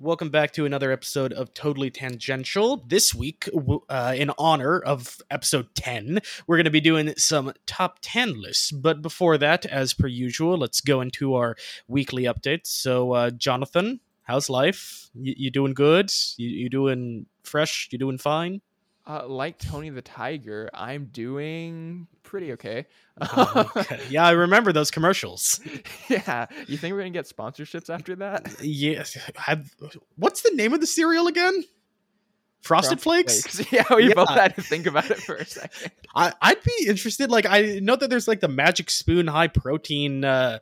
Welcome back to another episode of Totally Tangential. This week, uh, in honor of episode 10, we're going to be doing some top 10 lists. But before that, as per usual, let's go into our weekly updates. So, uh, Jonathan, how's life? You, you doing good? You, you doing fresh? You doing fine? Uh, like Tony the Tiger, I'm doing pretty okay. Oh. Yeah, I remember those commercials. yeah, you think we're gonna get sponsorships after that? Yes. Have, what's the name of the cereal again? Frosted, Frosted Flakes? Flakes? Yeah, we yeah. both had to think about it for a second. I, I'd be interested. Like, I know that there's like the Magic Spoon high protein uh,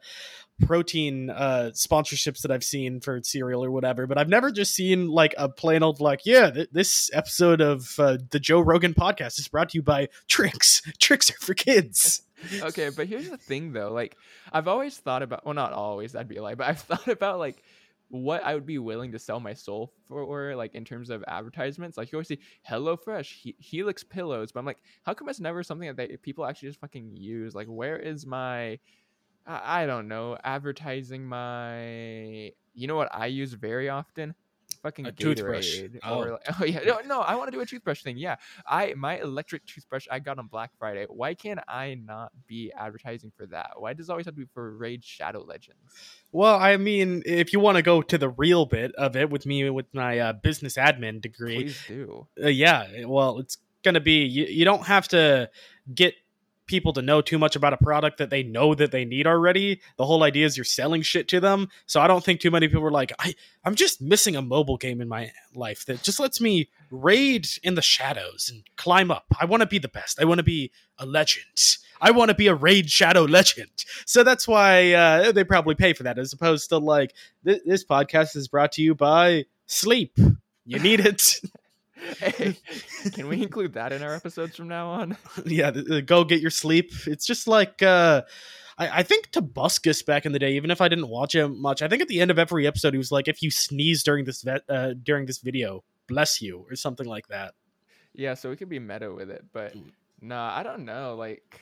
protein uh sponsorships that I've seen for cereal or whatever, but I've never just seen like a plain old like, yeah, th- this episode of uh, the Joe Rogan podcast is brought to you by Trix. Trix are for kids. okay, but here's the thing though, like I've always thought about well not always, that'd be a lie, but I've thought about like what I would be willing to sell my soul for, like in terms of advertisements. Like you always see HelloFresh, he- Helix pillows, but I'm like, how come it's never something that they, people actually just fucking use? Like, where is my I, I don't know, advertising my you know what I use very often? Fucking a Gatorade. Toothbrush. Oh. Or like, oh yeah, no, no, I want to do a toothbrush thing. Yeah, I my electric toothbrush I got on Black Friday. Why can't I not be advertising for that? Why does it always have to be for Raid Shadow Legends? Well, I mean, if you want to go to the real bit of it with me with my uh, business admin degree, please do. Uh, yeah, well, it's gonna be you, you don't have to get people to know too much about a product that they know that they need already. The whole idea is you're selling shit to them. So I don't think too many people are like, I, I'm just missing a mobile game in my life that just lets me raid in the shadows and climb up. I want to be the best. I want to be a legend. I want to be a raid shadow legend. So that's why uh, they probably pay for that, as opposed to like th- this podcast is brought to you by sleep. You need it. hey, can we include that in our episodes from now on? yeah, go get your sleep. It's just like uh I, I think Tobuscus back in the day, even if I didn't watch him much, I think at the end of every episode he was like, "If you sneeze during this vet, uh, during this video, bless you," or something like that. Yeah, so we could be meta with it, but mm. nah, I don't know. Like,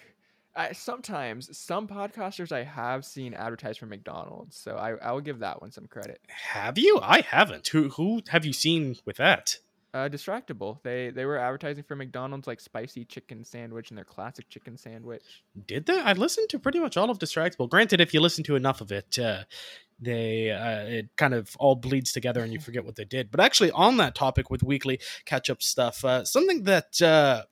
I, sometimes some podcasters I have seen advertise for McDonald's, so I I will give that one some credit. Have you? I haven't. Who who have you seen with that? Uh, Distractible. They they were advertising for McDonald's like spicy chicken sandwich and their classic chicken sandwich. Did they? I listened to pretty much all of Distractible. Granted, if you listen to enough of it, uh, they uh, it kind of all bleeds together and you forget what they did. But actually, on that topic with weekly catch up stuff, uh, something that uh,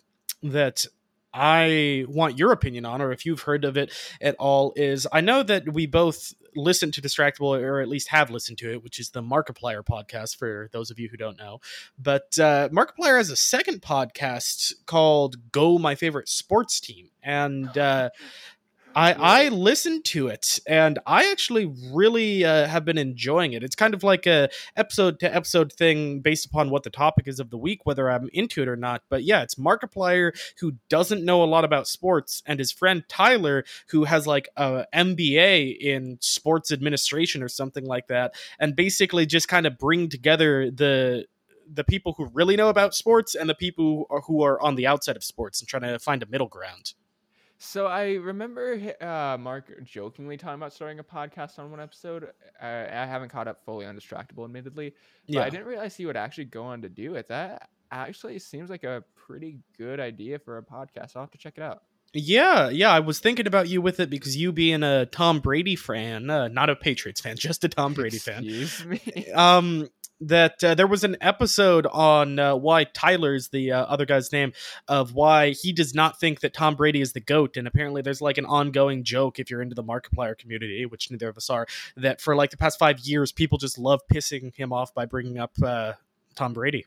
that I want your opinion on, or if you've heard of it at all, is I know that we both listen to Distractible, or at least have listened to it, which is the Markiplier podcast for those of you who don't know. But uh, Markiplier has a second podcast called Go My Favorite Sports Team. And uh, I I listened to it and I actually really uh, have been enjoying it. It's kind of like a episode to episode thing based upon what the topic is of the week, whether I'm into it or not. But yeah, it's Markiplier who doesn't know a lot about sports, and his friend Tyler who has like a MBA in sports administration or something like that, and basically just kind of bring together the the people who really know about sports and the people who are, who are on the outside of sports and trying to find a middle ground. So I remember uh, Mark jokingly talking about starting a podcast on one episode. I, I haven't caught up fully on Distractible, admittedly, but yeah. I didn't realize he would actually go on to do it. That actually seems like a pretty good idea for a podcast. I'll have to check it out. Yeah, yeah, I was thinking about you with it because you being a Tom Brady fan, uh, not a Patriots fan, just a Tom Brady Excuse fan. Me. Um, that uh, there was an episode on uh, why Tyler's the uh, other guy's name of why he does not think that Tom Brady is the goat, and apparently there's like an ongoing joke if you're into the Markiplier community, which neither of us are, that for like the past five years people just love pissing him off by bringing up uh, Tom Brady.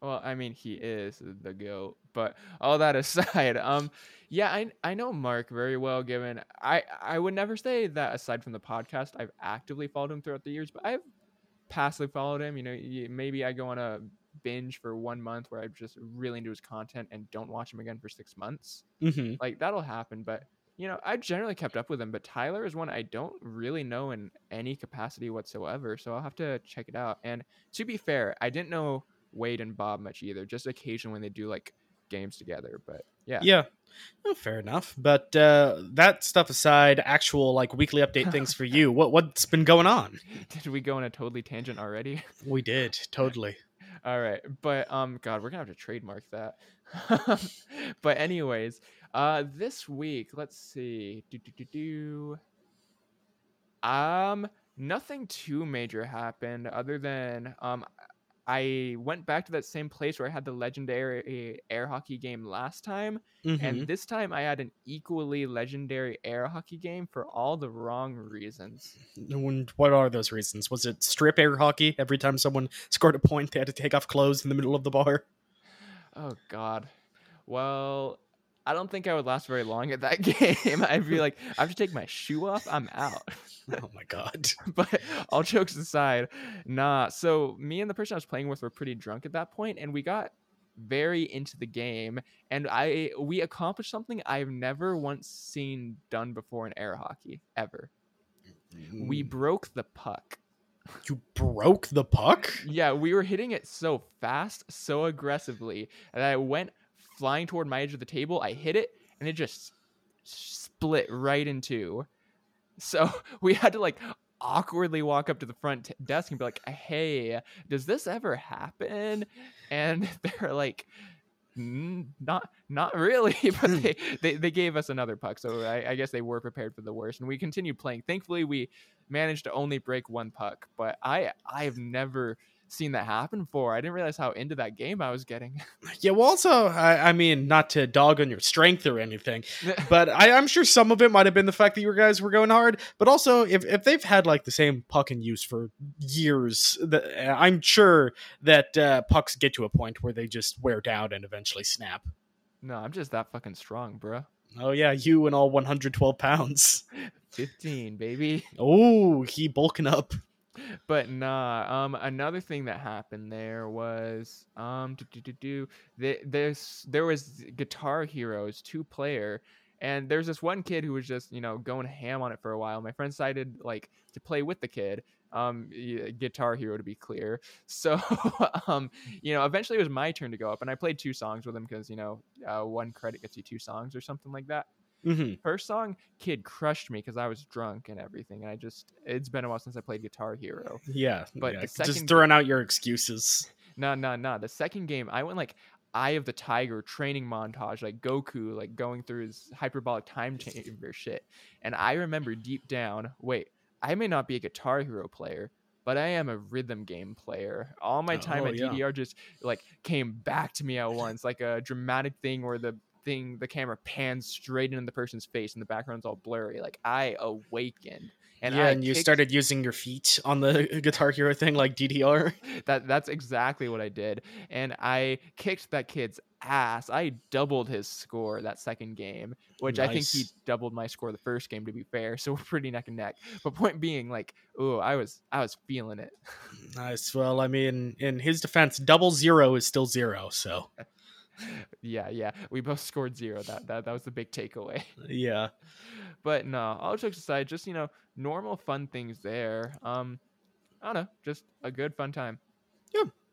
Well, I mean, he is the goat, but all that aside, um, yeah, I I know Mark very well. Given I I would never say that aside from the podcast, I've actively followed him throughout the years, but I've passively followed him. You know, maybe I go on a binge for one month where I'm just really into his content and don't watch him again for six months. Mm-hmm. Like that'll happen, but you know, I've generally kept up with him. But Tyler is one I don't really know in any capacity whatsoever, so I'll have to check it out. And to be fair, I didn't know Wade and Bob much either. Just occasionally when they do like games together, but Yeah. Yeah. Fair enough. But uh, that stuff aside, actual like weekly update things for you. What what's been going on? Did we go on a totally tangent already? We did totally. All right, but um, God, we're gonna have to trademark that. but anyways, uh, this week, let's see, do do do do. Um, nothing too major happened other than um, I went back to that same place where I had the legendary air hockey game last time, Mhm. and this time I had an equally legendary air hockey game for all the wrong reasons. When- What are those reasons? Was it strip air hockey? Every time someone scored a point, they had to take off clothes in the middle of the bar. Oh God. Well, I don't think I would last very long at that game. I'd be like, I have to take my shoe off. I'm out. Oh my god. but all jokes aside, nah. So me and the person I was playing with were pretty drunk at that point, and we got very into the game, and I we accomplished something I've never once seen done before in air hockey ever. We Mm. broke the puck. you broke the puck. Yeah, we were hitting it so fast, so aggressively, and I went flying toward my edge of the table. I hit it, and it just split right in two. So we had to like awkwardly walk up to the front t- desk and be like, "Hey, does this ever happen?" And they're like. "Mm, Not, not really, but they, they, they gave us another puck, so I, I guess they were prepared for the worst, and we continued playing. Thankfully, we managed to only break one puck, but I I've never seen that happen before. I didn't realize how into that game I was getting. Yeah, well, also, I, I mean, not to dog on your strength or anything, but I, I'm sure some of it might have been the fact that you guys were going hard. But also, if, if they've had like the same puck in use for years, the, I'm sure that uh, pucks get to a point where they just wear down and eventually snap. no, I'm just that fucking strong, bro. Oh yeah, you and all 112 pounds. 15, baby. Oh, he bulking up. But nah, um another thing that happened there was um do, do, do, do, th- there's there was Guitar Heroes two player and there's this one kid who was just, you know, going ham on it for a while. My friend decided like to play with the kid. Um Guitar Hero to be clear. So um you know, eventually it was my turn to go up and I played two songs with him cuz you know, uh, one credit gets you two songs or something like that. Hmm First song, kid crushed me because I was drunk and everything. And I just, it's been a while since I played Guitar Hero. Yeah, But yeah, just throwing out your excuses. No, no, no. The second game, I went like Eye of the Tiger training montage, like Goku, like going through his hyperbolic time chamber shit. And I remember deep down, wait, I may not be a Guitar Hero player, but I am a rhythm game player. All my time Oh, at yeah. DDR just like came back to me at once, like a dramatic thing where the thing, the camera pans straight into the person's face and the background's all blurry. Like I awakened. And yeah, I and you kicked- started using your feet on the Guitar Hero thing like DDR. that that's exactly what I did. And I kicked that kid's ass. I doubled his score that second game, which I think he doubled my score the first game to be fair. So we're pretty neck and neck. But point being, like, oh, I was I was feeling it. Nice. Well, I mean, in his defense, double zero is still zero. So yeah, yeah. We both scored zero. That that that was the big takeaway. yeah. But no, all jokes aside, just you know, normal fun things there. Um, I don't know, just a good fun time.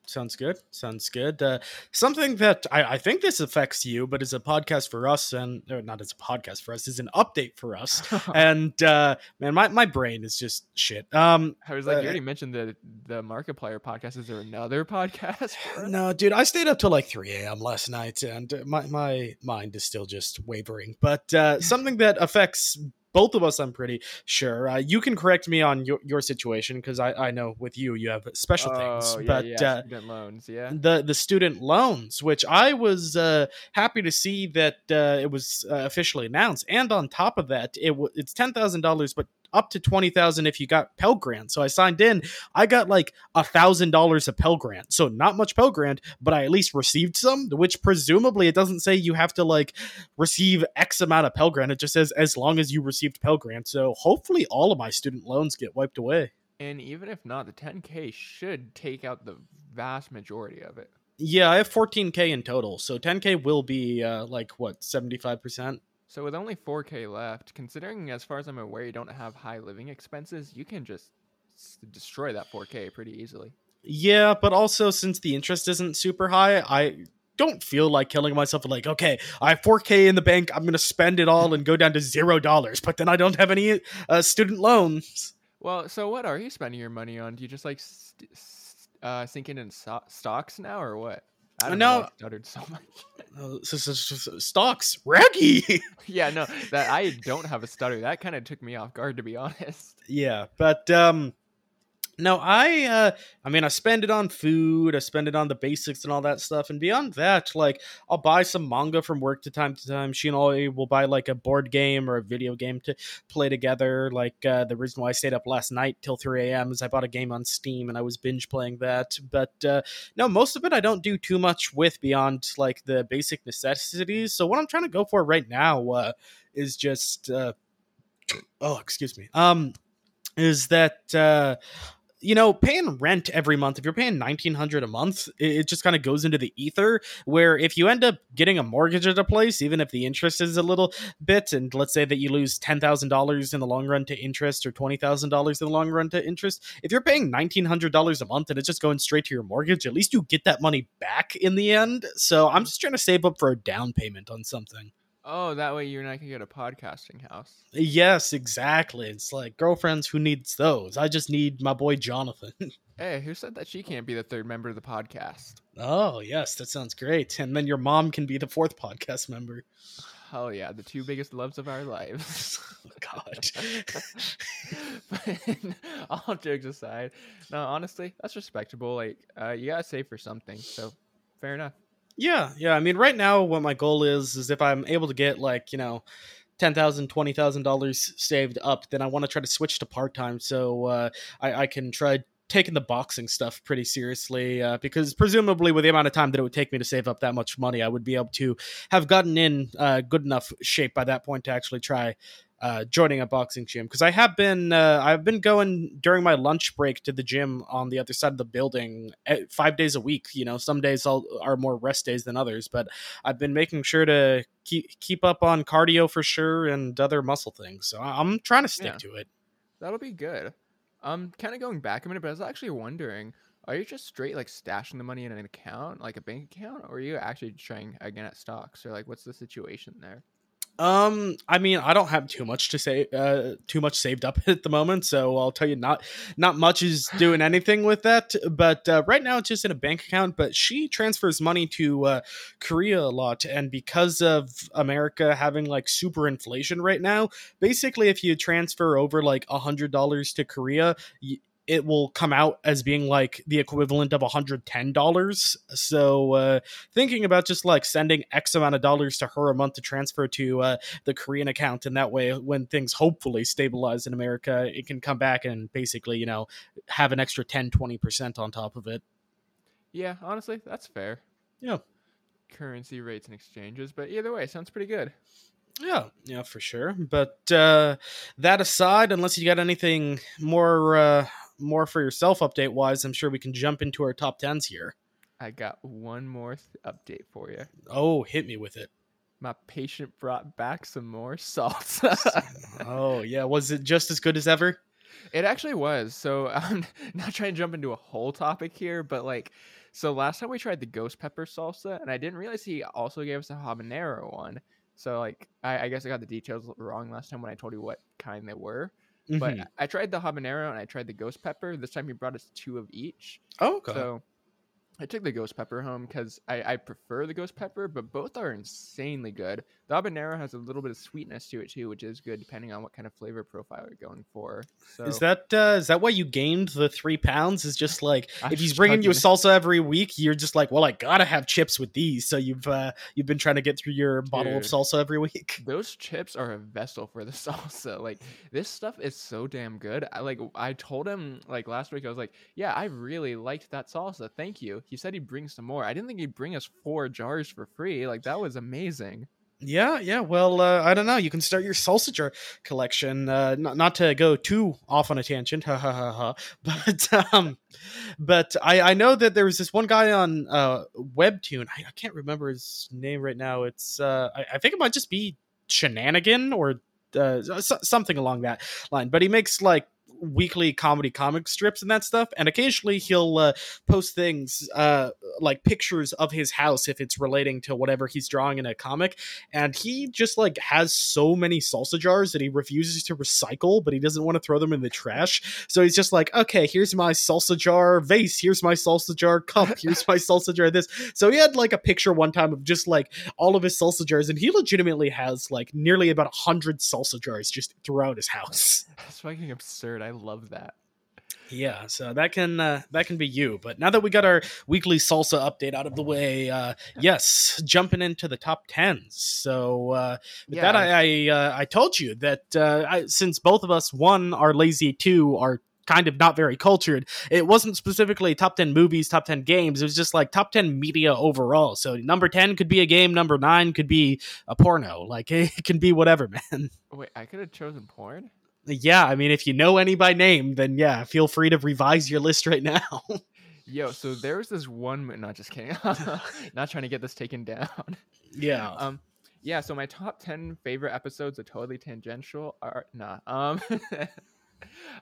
Sounds good. Sounds good. Uh, something that I, I think this affects you, but is a podcast for us, and or not as a podcast for us, is an update for us. and uh, man, my, my brain is just shit. Um, I was like, uh, you already mentioned the the Markiplier podcast. Is there another podcast? no, dude, I stayed up till like 3 a.m. last night, and my my mind is still just wavering. But uh, something that affects both of us, I'm pretty sure. Uh, you can correct me on your, your situation because I, I know with you you have special things, Oh, yeah, but yeah, uh, student loans, yeah. the the student loans, which I was uh, happy to see that uh, it was uh, officially announced, and on top of that, it w- it's ten thousand dollars, but up to twenty thousand if you got Pell Grant. So I signed in. I got like a thousand dollars of Pell Grant, so not much Pell Grant, but I at least received some. Which presumably it doesn't say you have to like receive X amount of Pell Grant. It just says as long as you received Pell Grant. So hopefully all of my student loans get wiped away. And even if not, the 10K should take out the vast majority of it. Yeah, I have 14k in total, so 10k will be uh, like what 75%. So with only 4K left, considering as far as I'm aware, you don't have high living expenses, you can just s- destroy that 4K pretty easily. Yeah, but also since the interest isn't super high, I don't feel like killing myself. Like, okay, I have 4K in the bank. I'm gonna spend it all and go down to zero dollars. But then I don't have any uh, student loans. Well, so what are you spending your money on? Do you just like st- uh, sinking in so- stocks now, or what? I don't No. know. I stuttered so much. Stocks, Raggy. yeah, no, that I don't have a stutter. That kind of took me off guard, to be honest. yeah, but um, no, I uh, I mean, I spend it on food. I spend it on the basics and all that stuff. And beyond that, like, I'll buy some manga from work to time to time. She and I will buy like a board game or a video game to play together. Like uh, the reason why I stayed up last night till 3 a.m. is I bought a game on Steam and I was binge playing that. But uh, no, most of it I don't do too much with beyond like the basic necessities. So what I'm trying to go for right now uh, is just uh, oh, excuse me. Um, is that uh, you know paying rent every month? If you're paying nineteen hundred a month, it, just kind of goes into the ether. Where if you end up getting a mortgage at a place, even if the interest is a little bit, and let's say that you lose ten thousand dollars in the long run to interest or twenty thousand dollars in the long run to interest, if you're paying nineteen hundred dollars a month and it's just going straight to your mortgage, at least you get that money back in the end. So I'm just trying to save up for a down payment on something. Oh, that way you're not gonna get a podcasting house. Yes, exactly. It's like girlfriends who needs those. I just need my boy Jonathan. Hey, who said that she can't be the third member of the podcast? oh, yes, that sounds great. And then your mom can be the fourth podcast member. Hell yeah, the two biggest loves of our lives. Oh, God. but all jokes aside, no, honestly, that's respectable. Like, uh, you gotta save for something, so fair enough. Yeah, yeah. I mean, right now, what my goal is, is if I'm able to get like, you know, $10,000, $20,000 saved up, then I want to try to switch to part time so uh, I, I can try taking the boxing stuff pretty seriously uh, because presumably with the amount of time that it would take me to save up that much money i would be able to have gotten in uh, good enough shape by that point to actually try uh, joining a boxing gym because i have been uh, i've been going during my lunch break to the gym on the other side of the building eh, five days a week you know some days I'll, are more rest days than others but i've been making sure to keep keep up on cardio for sure and other muscle things so i'm trying to stick Yeah. to it That'll be good. Um, kind of going back a minute, but I was actually wondering, are you just straight like stashing the money in an account, like a bank account, or are you actually trying again at stocks, or like what's the situation there? Um, I mean, I don't have too much to say, uh, too much saved up at the moment, so I'll tell you not not much is doing anything with that. But uh, right now, it's just in a bank account. But she transfers money to uh, Korea a lot, and because of America having like super inflation right now, basically, if you transfer over like a hundred dollars to Korea. It will come out as being like the equivalent of $110. So, uh, thinking about just like sending X amount of dollars to her a month to transfer to uh, the Korean account, and that way, when things hopefully stabilize in America, it can come back and basically, you know, have an extra 10 20% on top of it. Yeah, honestly, that's fair. Yeah. Currency rates and exchanges, but either way, sounds pretty good. Yeah, yeah, for sure. But uh, that aside, unless you got anything more uh, more for yourself update wise, I'm sure we can jump into our top tens here. I got one more th- update for you. Oh, hit me with it. My patient brought back some more salt. oh yeah, was it just as good as ever? It actually was. So I'm not trying to jump into a whole topic here, but like, so last time we tried the ghost pepper salsa, and I didn't realize he also gave us a habanero one. So like, I, I guess I got the details wrong last time when I told you what kind they were. But Mhm. I tried the habanero and I tried the ghost pepper. This time he brought us two of each. oh, okay. So I took the ghost pepper home because I, I prefer the ghost pepper, but both are insanely good. The habanero has a little bit of sweetness to it too, which is good depending on what kind of flavor profile you're going for. So Is that uh, is that why you gained the three pounds? Is just like I'm if he's bringing you a salsa every week, you're just like, well, I gotta have chips with these. So you've uh, you've been trying to get through your bottle of salsa every week. those chips are a vessel for the salsa. Like this stuff is so damn good. I like I told him like last week I was like, "Yeah, I really liked that salsa. Thank you." He said he'd bring some more. I didn't think he'd bring us four jars for free. Like that was amazing. Yeah, yeah. Well, uh, I don't know. You can start your salsa collection. Uh, not not to go too off on a tangent, ha ha ha ha. But um, but I I know that there was this one guy on uh Webtoon. I, I can't remember his name right now. It's uh, I, I think it might just be Shenanigan or uh, something along that line. But he makes like weekly comedy comic strips and that stuff, and occasionally he'll uh, post things uh, like pictures of his house if it's relating to whatever he's drawing in a comic. And he just like has so many salsa jars that he refuses to recycle, but he doesn't want to throw them in the trash. So he's just like, okay, here's my salsa jar vase, here's my salsa jar cup, here's my salsa jar this. So he had like a picture one time of just like all of his salsa jars, and he legitimately has like nearly about a hundred salsa jars just throughout his house. That's fucking absurd. I love that. Yeah, so that can uh, that can be you. But now that we got our weekly salsa update out of the way, uh, yes, jumping into the top tens. So uh, with Yeah. that, I I, uh, I told you that uh, I, since both of us one are lazy, two are kind of not very cultured. It wasn't specifically top ten movies, top ten games. It was just like top ten media overall. So number ten could be a game, number nine could be a porno. Like it can be whatever, man. Wait, I could have chosen porn. Yeah, I mean, if you know any by name, then yeah, feel free to revise your list right now. Yo, so there was this one. Not just kidding. Not trying to get this taken down. yeah. Um, yeah. So my top ten favorite episodes of Totally Tangential are nah. Um,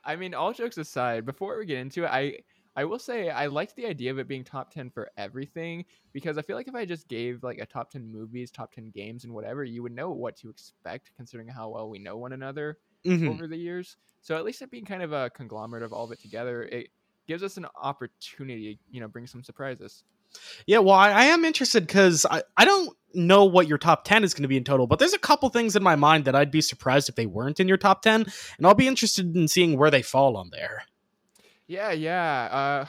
I mean, all jokes aside, before we get into it, I I will say I liked the idea of it being top ten for everything because I feel like if I just gave like a top ten movies, top ten games, and whatever, you would know what to expect considering how well we know one another Mhm. over the years. So at least it being kind of a conglomerate of all of it together, it gives us an opportunity, you know, bring some surprises. Yeah, well, I, I am interested because I, I don't know what your top 10 is going to be in total, but there's a couple things in my mind that I'd be surprised if they weren't in your top 10, and I'll be interested in seeing where they fall on there. Yeah, yeah. Uh,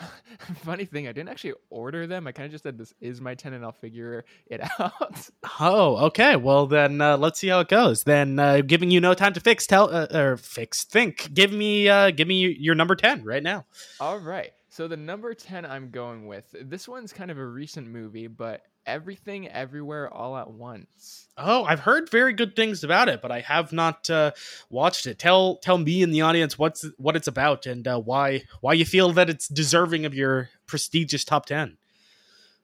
funny thing, I didn't actually order them. I kind of just said this is my ten, and I'll figure it out. Oh, okay. Well, then uh, let's see how it goes. Then, uh, giving you no time to fix, tell uh, or fix, think. Give me, uh, give me your number 10 right now. All right. So the number ten I'm going with. This one's kind of a recent movie, but everything, everywhere, all at once. Oh, I've heard very good things about it, but I have not uh, watched it. Tell tell me in the audience what's what it's about and uh, why why you feel that it's deserving of your prestigious top ten.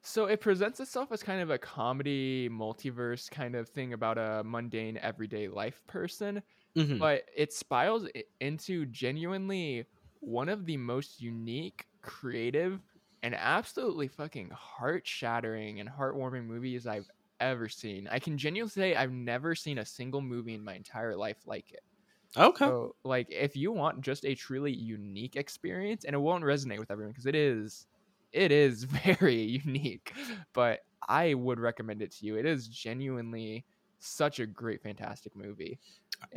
So it presents itself as kind of a comedy multiverse kind of thing about a mundane everyday life person. Mhm. but it spirals into genuinely one of the most unique, creative, and absolutely fucking heart shattering and heartwarming movies I've ever seen. I can genuinely say I've never seen a single movie in my entire life like it. Okay. So, like, if you want just a truly unique experience, and it won't resonate with everyone because it is, it is very unique, but I would recommend it to you. It is genuinely such a great, fantastic movie.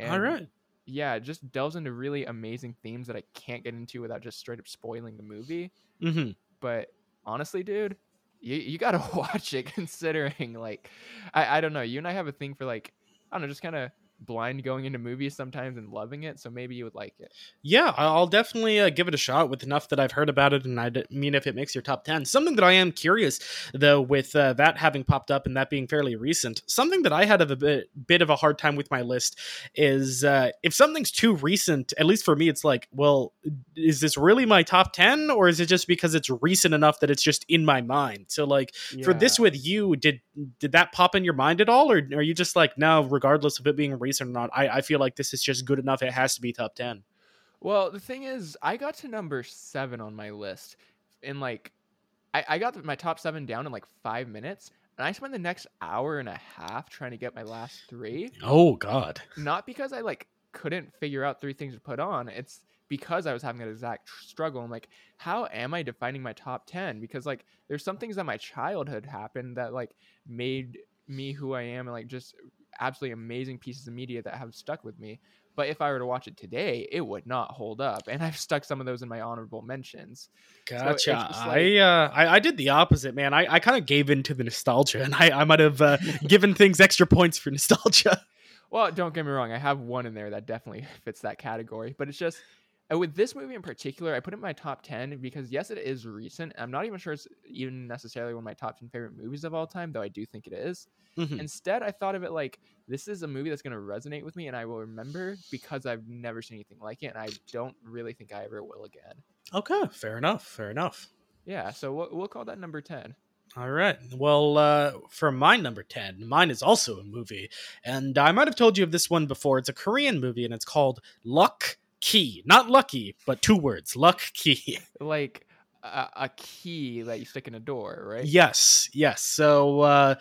All And right. yeah, it just delves into really amazing themes that I can't get into without just straight up spoiling the movie. hmm But honestly, dude, you, you gotta watch it considering like I, I don't know, you and I have a thing for like I don't know, just kind of blind going into movies sometimes and loving it, so maybe you would like it. Yeah, I'll definitely uh, give it a shot with enough that I've heard about it, and I mean if it makes your top ten. Something that I am curious though, with uh, that having popped up and that being fairly recent, something that I had a bit bit of a hard time with my list is uh, if something's too recent. At least for me, it's like, well, is this really my top ten, or is it just because it's recent enough that it's just in my mind? So, like for this with you, did did that pop in your mind at all, or are you just like, no, regardless of it being recent or not, I, I feel like this is just good enough. It has to be top ten. Well, the thing is, I got to number seven on my list in like, I, I got my top seven down in like five minutes, and I spent the next hour and a half trying to get my last three. Oh God. Not because I like couldn't figure out three things to put on. It's because I was having that exact struggle. I'm like, how am I defining my top ten? Because like, there's some things that my childhood happened that like made me who I am, and like just absolutely amazing pieces of media that have stuck with me. But if I were to watch it today, it would not hold up. And I've stuck some of those in my honorable mentions. Gotcha. just I, uh, I I did the opposite, man. I, I kind of gave in to the nostalgia, and I, I might have uh, given things extra points for nostalgia. Well, don't get me wrong, I have one in there that definitely fits that category. But it's just with this movie in particular, I put it in my top ten because yes, it is recent. I'm not even sure it's even necessarily one of my top ten favorite movies of all time, though I do think it is. Mhm. Instead, I thought of it like this is a movie that's going to resonate with me and I will remember because I've never seen anything like it and I don't really think I ever will again. Okay, fair enough. Fair enough. Yeah, so we'll, we'll call that number 10. All right. Well, uh, for my number 10, mine is also a movie. And I might have told you of this one before. It's a Korean movie and it's called Luck key, not lucky, but two words, luck key. like a, a key that you stick in a door, right? Yes, yes. So, uh,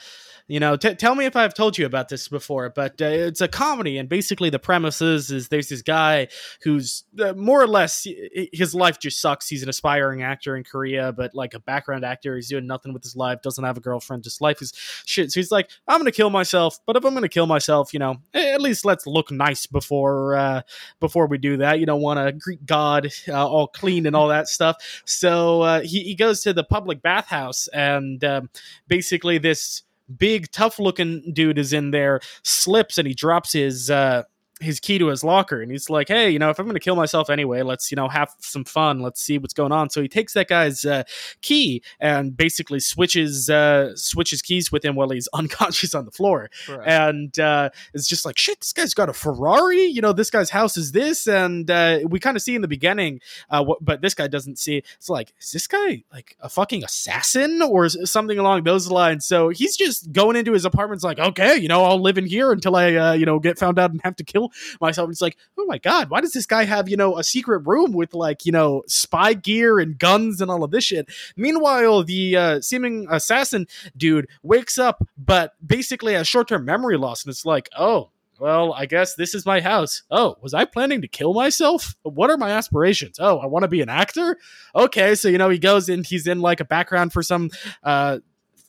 you know, t- tell me if I've told you about this before, but uh, it's a comedy, and basically the premise is, is there's this guy who's uh, more or less his life just sucks. He's an aspiring actor in Korea, but like a background actor, he's doing nothing with his life, doesn't have a girlfriend, just life is shit. So he's like, I'm gonna kill myself, but if I'm gonna kill myself, you know, at least let's look nice before uh, before we do that. You don't want to greet God uh, all clean and all that stuff. So uh, he he goes to the public bathhouse, and um, basically this big tough looking dude is in there slips and he drops his uh his key to his locker and he's like hey you know if i'm going to kill myself anyway let's you know have some fun. Let's see what's going on. So he takes that guy's uh, key and basically switches uh, switches keys with him while he's unconscious on the floor. Right. and uh, it's just like shit this guy's got a ferrari? You know this guy's house is this. And uh, we kind of see in the beginning uh, what, but this guy doesn't see it's like is this guy like a fucking assassin or something along those lines? So he's just going into his apartment like okay you know i'll live in here until i uh, you know get found out and have to kill myself. It's like, oh my god, why does this guy have you know a secret room with like you know spy gear and guns and all of this shit? Meanwhile, the uh, seeming assassin dude wakes up, but basically has short term memory loss, and it's like, oh, well, I guess this is my house. Oh, was I planning to kill myself? What are my aspirations? Oh, I want to be an actor. Okay, so you know he goes in, he's in like a background for some uh,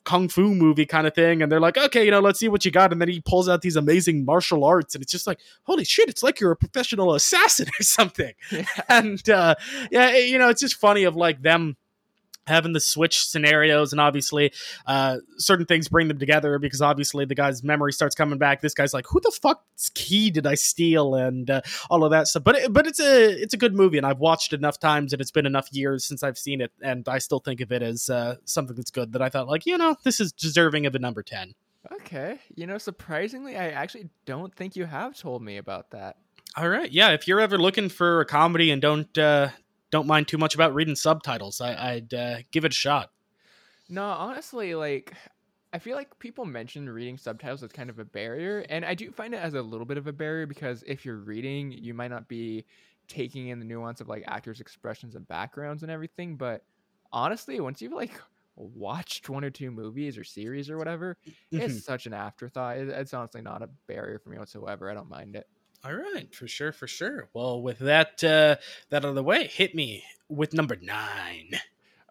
kung fu movie kind of thing and they're like okay you know let's see what you got and then he pulls out these amazing martial arts and it's just like holy shit it's like you're a professional assassin or something yeah. and uh yeah you know it's just funny of like them having the switch scenarios and obviously uh, certain things bring them together because obviously the guy's memory starts coming back. This guy's like who the fuck's key did i steal? and uh, all of that stuff. But it, but it's a it's a good movie and i've watched enough times and it's been enough years since i've seen it and i still think of it as uh, something that's good that i thought like you know this is deserving of a number 10 okay. You know surprisingly i actually don't think you have told me about that. All right. Yeah. If you're ever looking for a comedy and don't uh, don't mind too much about reading subtitles. I, would uh, give it a shot. No, honestly, like I feel like people mention reading subtitles as kind of a barrier, and I do find it as a little bit of a barrier because if you're reading, you might not be taking in the nuance of like actors' expressions and backgrounds and everything. But honestly, once you've like watched one or two movies or series or whatever, mm-hmm. it's such an afterthought. It's honestly not a barrier for me whatsoever. I don't mind it. All right, for sure, for sure. Well, with that uh, that out of the way, hit me with number nine.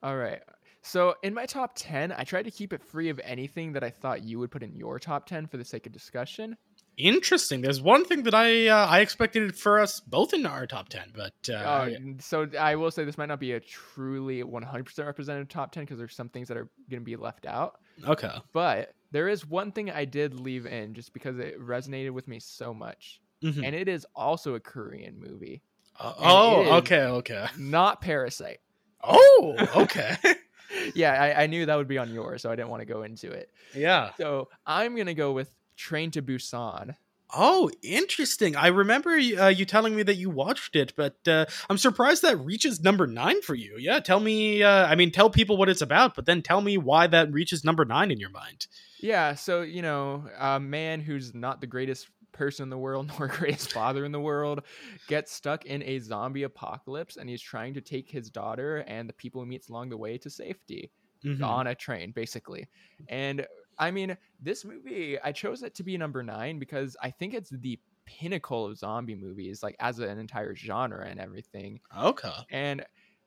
All right. So in my top ten, I tried to keep it free of anything that I thought you would put in your top ten for the sake of discussion. Interesting. There's one thing that I uh, I expected for us both in our top ten, but uh, uh, so I will say this might not be a truly 100% representative top ten because there's some things that are going to be left out. Okay. But there is one thing I did leave in just because it resonated with me so much mm-hmm. and it is also a Korean movie. Uh, oh, okay, okay. Not Parasite. Oh, okay. yeah, I, I, knew that would be on yours, so I didn't want to go into it. Yeah. So I'm gonna go with Train to Busan. Oh, interesting. I remember uh, you telling me that you watched it, but uh, I'm surprised that reaches number nine for you. Yeah, tell me. Uh, I mean, tell people what it's about, but then tell me why that reaches number nine in your mind. Yeah, so you know, a man who's not the greatest person in the world nor greatest father in the world gets stuck in a zombie apocalypse and he's trying to take his daughter and the people he meets along the way to safety mm-hmm. on a train basically. And i mean this movie i chose it to be number nine because i think it's the pinnacle of zombie movies like as an entire genre and everything. Okay. And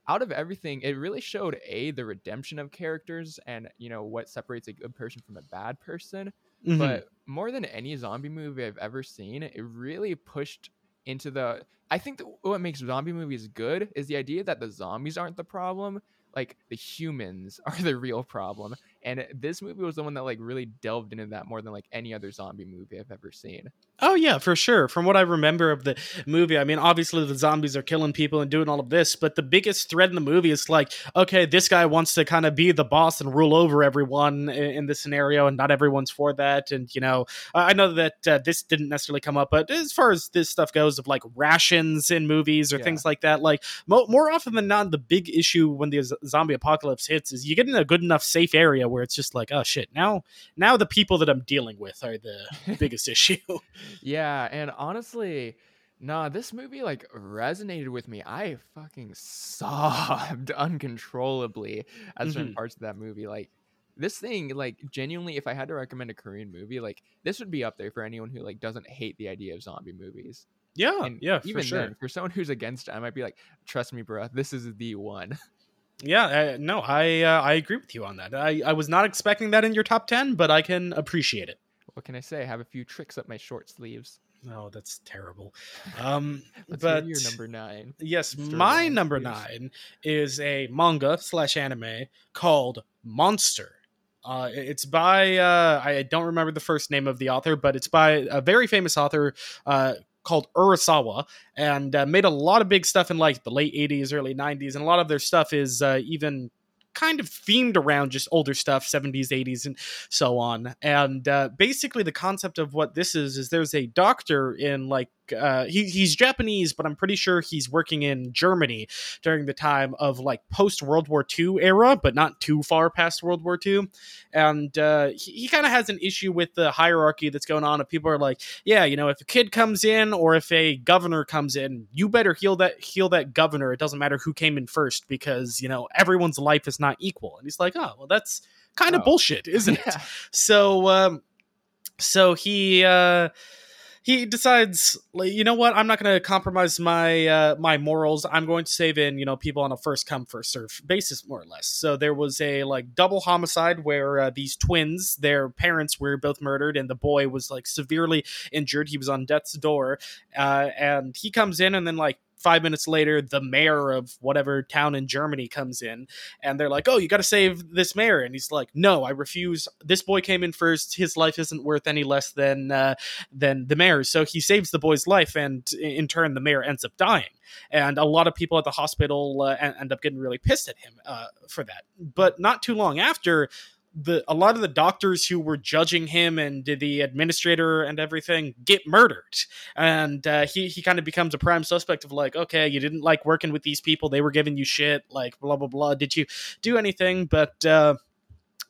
out of everything it really showed a the redemption of characters and you know what separates a good person from a bad person Mm-hmm. But more than any zombie movie I've ever seen, it really pushed into the. I think what makes zombie movies good is the idea that the zombies aren't the problem, like the humans are the real problem. And this movie was the one that like really delved into that more than like any other zombie movie I've ever seen. Oh yeah, for sure. From what I remember of the movie, I mean, obviously the zombies are killing people and doing all of this, but the biggest thread in the movie is like, okay, this guy wants to kind of be the boss and rule over everyone in, in this scenario, and not everyone's for that. And you know, I know that uh, this didn't necessarily come up, but as far as this stuff goes, of like rations in movies or yeah. things like that, like mo- more often than not, the big issue when the z- zombie apocalypse hits is you get in a good enough safe area where it's just like, oh shit, now now the people that I'm dealing with are the biggest issue. Yeah, and honestly, Nah, this movie like resonated with me. I fucking sobbed uncontrollably at certain Mhm. parts of that movie. Like this thing, like genuinely, if I had to recommend a Korean movie, like this would be up there for anyone who like doesn't hate the idea of zombie movies. Yeah, And yeah, for even sure. then, for someone who's against it, I might be like, trust me, bro, this is the one. Yeah, uh, no, I uh, I agree with you on that. I, I was not expecting that in your top ten, but I can appreciate it. what can I say? I have a few tricks up my short sleeves. Oh, that's terrible. Um, but your number nine. yes, Mr. my number nine is a manga slash anime called Monster. Uh, it's by uh, I don't remember the first name of the author, but it's by a very famous author uh, called Urasawa, and uh, made a lot of big stuff in like the late '80s, early '90s, and a lot of their stuff is uh, even kind of themed around just older stuff 70s 80s and so on. And uh, basically the concept of what this is is there's a doctor in like uh, he, he's japanese but i'm pretty sure he's working in germany during the time of like post world war ii era but not too far past world war ii and uh, he, he kind of has an issue with the hierarchy that's going on if people are like yeah you know if a kid comes in or if a governor comes in you better heal that heal that governor. It doesn't matter who came in first because you know everyone's life is not equal. And he's like oh well that's kind of Oh. bullshit isn't it? So um so he uh he decides like, you know what? I'm not going to compromise my uh my morals. I'm going to save in you know people on a first come first serve basis more or less. So there was a like double homicide where uh, these twins their parents were both murdered and the boy was like severely injured. He was on death's door uh and he comes in and then like five minutes later the mayor of whatever town in germany comes in and they're like, "Oh, you got to save this mayor," and he's like, "No, I refuse. This boy came in first. His life isn't worth any less than uh, than the mayor's." So he saves the boy's life, and in turn, the mayor ends up dying. And a lot of people at the hospital uh, end up getting really pissed at him uh, for that. But not too long after. The, a lot of the doctors who were judging him and did the administrator and everything get murdered. And uh, he he kind of becomes a prime suspect of like okay you didn't like working with these people. They were giving you shit like blah blah blah. Did you do anything, but uh,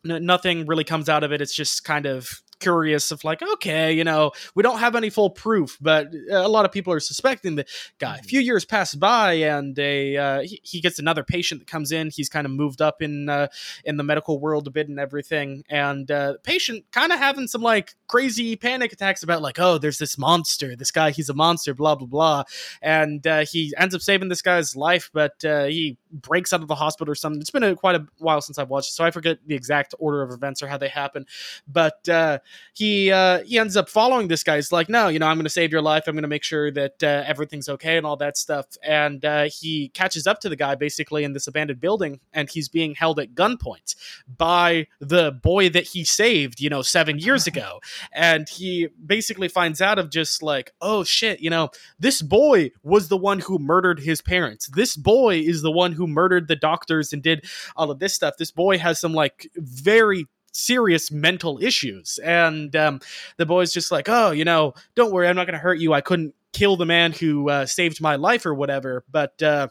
nothing really comes out of it. It's just kind of curious of like, okay, you know, we don't have any full proof, but a lot of people are suspecting the guy. A Mhm. few years pass by, and a uh, he, he gets another patient that comes in. He's kind of moved up in uh, in the medical world a bit and everything, and uh, patient kind of having some like crazy panic attacks about like, oh, there's this monster, this guy, he's a monster, blah blah blah, and uh, he ends up saving this guy's life, but uh, he breaks out of the hospital or something. It's been a, quite a while since I've watched, it, so I forget the exact order of events or how they happen. But uh, he uh, he ends up following this guy. He's like, no, you know, I'm going to save your life. I'm going to make sure that uh, everything's okay and all that stuff. And uh, he catches up to the guy basically in this abandoned building, and he's being held at gunpoint by the boy that he saved, you know, seven years ago. And he basically finds out of just like, oh shit, you know, this boy was the one who murdered his parents. This boy is the one who murdered the doctors and did all of this stuff. This boy has some like very serious mental issues. And um, the boy's just like, oh, you know, don't worry, I'm not going to hurt you. I couldn't kill the man who uh, saved my life or whatever. But uh,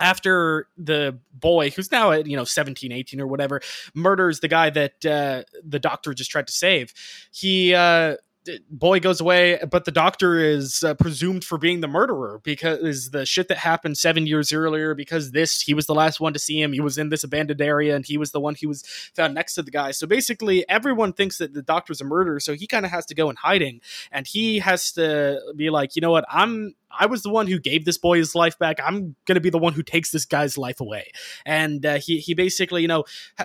after the boy who's now at you know 17 18 or whatever murders the guy that uh, the doctor just tried to save he uh boy goes away but the doctor is uh, presumed for being the murderer because the shit that happened seven years earlier because this he was the last one to see him. He was in this abandoned area and he was the one who was found next to the guy. So basically everyone thinks that the doctor's a murderer so he kind of has to go in hiding. And he has to be like you know what? I'm I was the one who gave this boy his life back. I'm gonna be the one who takes this guy's life away. And uh, he he basically you know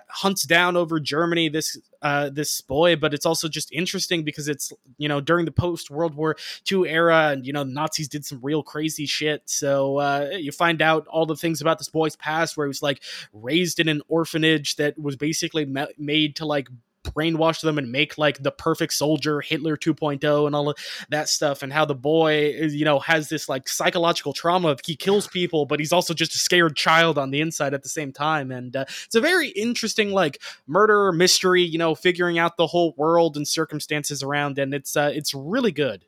hunts down over Germany this uh, this boy, but it's also just interesting because it's you know during the post World War II era, and you know Nazis did some real crazy shit. So uh, you find out all the things about this boy's past, where he was like raised in an orphanage that was basically ma- made to like brainwash them and make like the perfect soldier hitler 2.0 and all of that stuff and how the boy is, you know has this like psychological trauma of he kills people but he's also just a scared child on the inside at the same time and uh, it's a very interesting like murder mystery you know figuring out the whole world and circumstances around and it's uh, it's really good.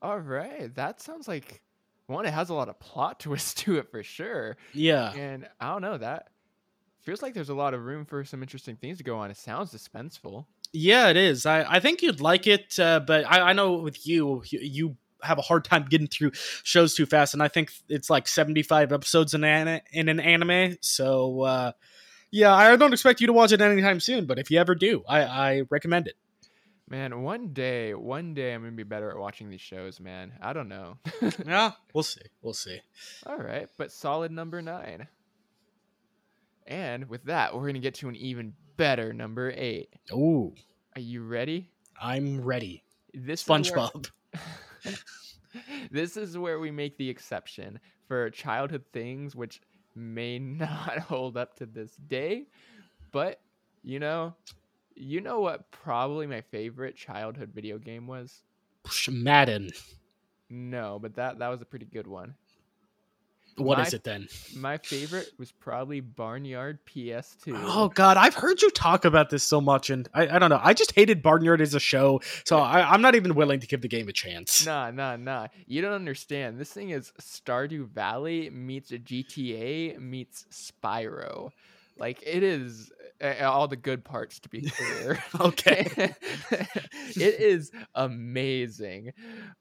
All right, that sounds like one. It has a lot of plot twists to it for sure, yeah. And I don't know that feels like there's a lot of room for some interesting things to go on. It sounds dispenseful. Yeah, it is. I, I think you'd like it, uh, but I, I know with you, you, you have a hard time getting through shows too fast, and I think it's like seventy five episodes in an in an anime. So uh, yeah, I don't expect you to watch it anytime soon, but if you ever do, I, I recommend it. Man, one day, one day I'm gonna be better at watching these shows, man. I don't know. yeah, we'll see. We'll see. All right, but solid number nine. And with that, we're gonna get to an even better number eight. Ooh. Are you ready? I'm ready. This SpongeBob. Where... this is where we make the exception for childhood things which may not hold up to this day, but you know, you know what probably my favorite childhood video game was? Madden. No, but that that was a pretty good one. What my, is it then? My favorite was probably Barnyard PS2. Oh God, I've heard you talk about this so much, and I, I don't know. I just hated Barnyard as a show, so I, am not even willing to give the game a chance. Nah, nah, nah. You don't understand. This thing is Stardew Valley meets GTA meets Spyro. Like it is all the good parts to be clear. okay. it is amazing.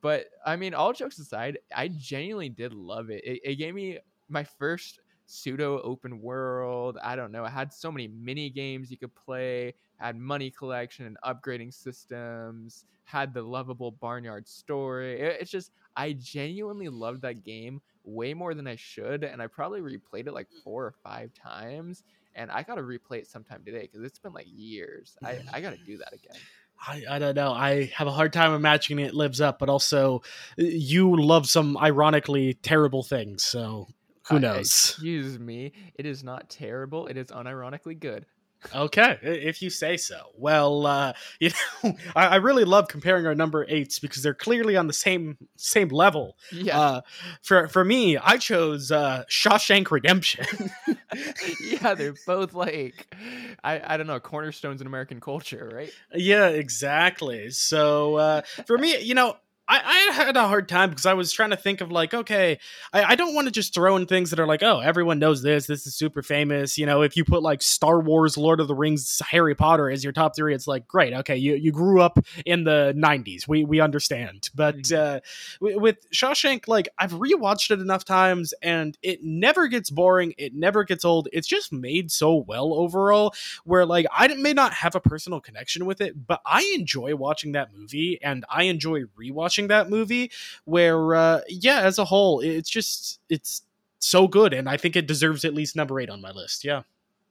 But I mean, all jokes aside, I genuinely did love it. It, it gave me my first pseudo open world. I don't know. It had so many mini games you could play, had money collection and upgrading systems, had the lovable barnyard story. It, it's just I genuinely loved that game way more than I should, and I probably replayed it like four or five times and I gotta replay it sometime today because it's been like years. I I gotta do that again. I, I don't know. I have a hard time imagining it lives up, but also you love some ironically terrible things, so who knows? excuse me. It is not terrible. It is unironically good okay, if you say so. Well, uh, you know, I, I, really love comparing our number eights because they're clearly on the same same level. Yeah. Uh, for for me, I chose uh, Shawshank Redemption. yeah, they're both like I I don't know cornerstones in American culture, right? Yeah, exactly. So uh, for me, you know, I, I, had a hard time because I was trying to think of like, okay, I, I don't want to just throw in things that are like, oh, everyone knows this. This is super famous. You know, if you put like Star Wars, Lord of the Rings, Harry Potter as your top three, it's like, great, okay, you, you grew up in the '90s. We we understand. But mm-hmm. uh, with Shawshank, like I've rewatched it enough times, and it never gets boring. It never gets old. It's just made so well overall. Where like I may not have a personal connection with it, but I enjoy watching that movie, and I enjoy rewatching watching that movie where uh yeah as a whole it's just it's so good and i think it deserves at least number eight on my list yeah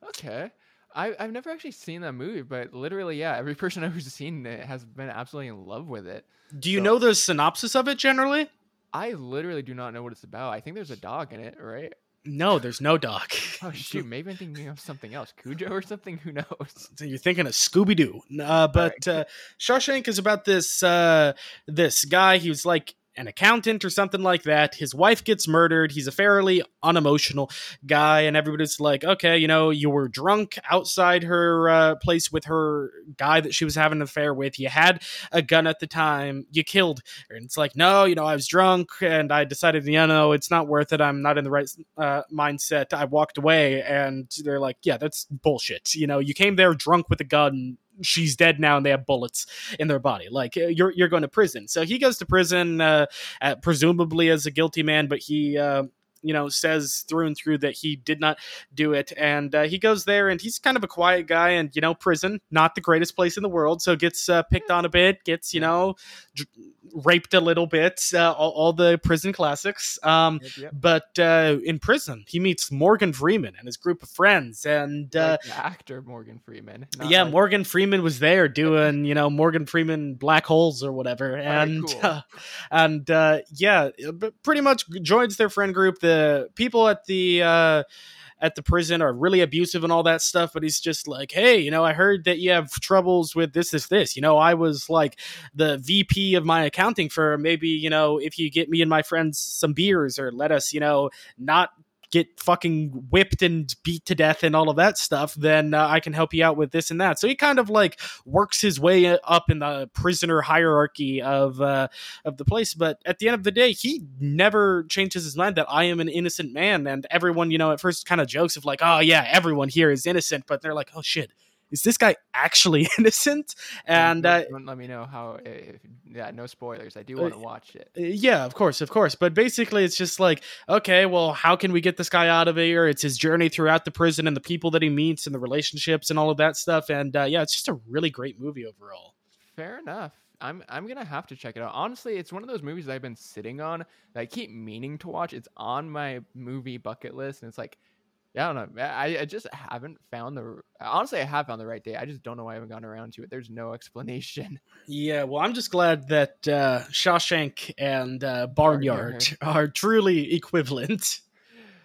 okay I, I've never actually seen that movie, but literally, yeah, every person who's seen it has been absolutely in love with it. Do you so, know the synopsis of it generally? I literally do not know what it's about. I think there's a dog in it, right? No, there's no dog. Oh shoot, maybe I'm thinking of something else, Cujo or something. Who knows? So you're thinking of Scooby Doo, uh, but uh, Shawshank is about this uh, this guy. He was like an accountant or something like that. His wife gets murdered. He's a fairly unemotional guy, and everybody's like, okay, you know, you were drunk outside her uh, place with her guy that she was having an affair with. You had a gun at the time. You killed her. And it's like, no, you know, I was drunk and I decided, you know, it's not worth it. I'm not in the right uh, mindset. I walked away, and they're like, yeah, that's bullshit. You know, you came there drunk with a gun she's dead now and they have bullets in their body. Like uh, you're you're going to prison. So he goes to prison, uh, at, presumably as a guilty man, but he. Uh, you know, says through and through that he did not do it. And uh, he goes there and he's kind of a quiet guy. And, you know, prison, not the greatest place in the world. So gets uh, picked on a bit, gets, you know, raped a little bit, uh, all, all, the prison classics. Um, yep, yep. But uh, in prison, he meets Morgan Freeman and his group of friends, and uh, like actor Morgan Freeman. Yeah, like... Morgan Freeman was there doing you know Morgan Freeman black holes or whatever, and cool. Uh, and uh, yeah, pretty much joins their friend group. The people at the at the prison are really abusive and all that stuff. But he's just like, hey, you know, I heard that you have troubles with this, this, this. You know, I was like the VP of my accounting firm. Maybe, you know, if you get me and my friends some beers or let us, you know, not get fucking whipped and beat to death and all of that stuff, then uh, I can help you out with this and that. So he kind of like works his way up in the prisoner hierarchy of uh, of the place. But at the end of the day, he never changes his mind that I am an innocent man. And everyone, you know, at first kind of jokes of like, oh yeah, everyone here is innocent, but they're like, oh shit is this guy actually innocent? And uh, let me know how. If, yeah, no spoilers. I do want to watch it. Uh, Yeah, of course, of course. But basically, it's just like, okay, well, how can we get this guy out of here? It's his journey throughout the prison and the people that he meets and the relationships and all of that stuff. And uh, yeah, it's just a really great movie overall. Fair enough. I'm I'm gonna have to check it out. Honestly, it's one of those movies that I've been sitting on that I keep meaning to watch. It's on my movie bucket list, and it's like, yeah, I don't know. I, I just haven't found the. Honestly, I have found the right day. I just don't know why I haven't gotten around to it. There's no explanation. Yeah, well, I'm just glad that uh, Shawshank and uh, Barnyard are truly equivalent.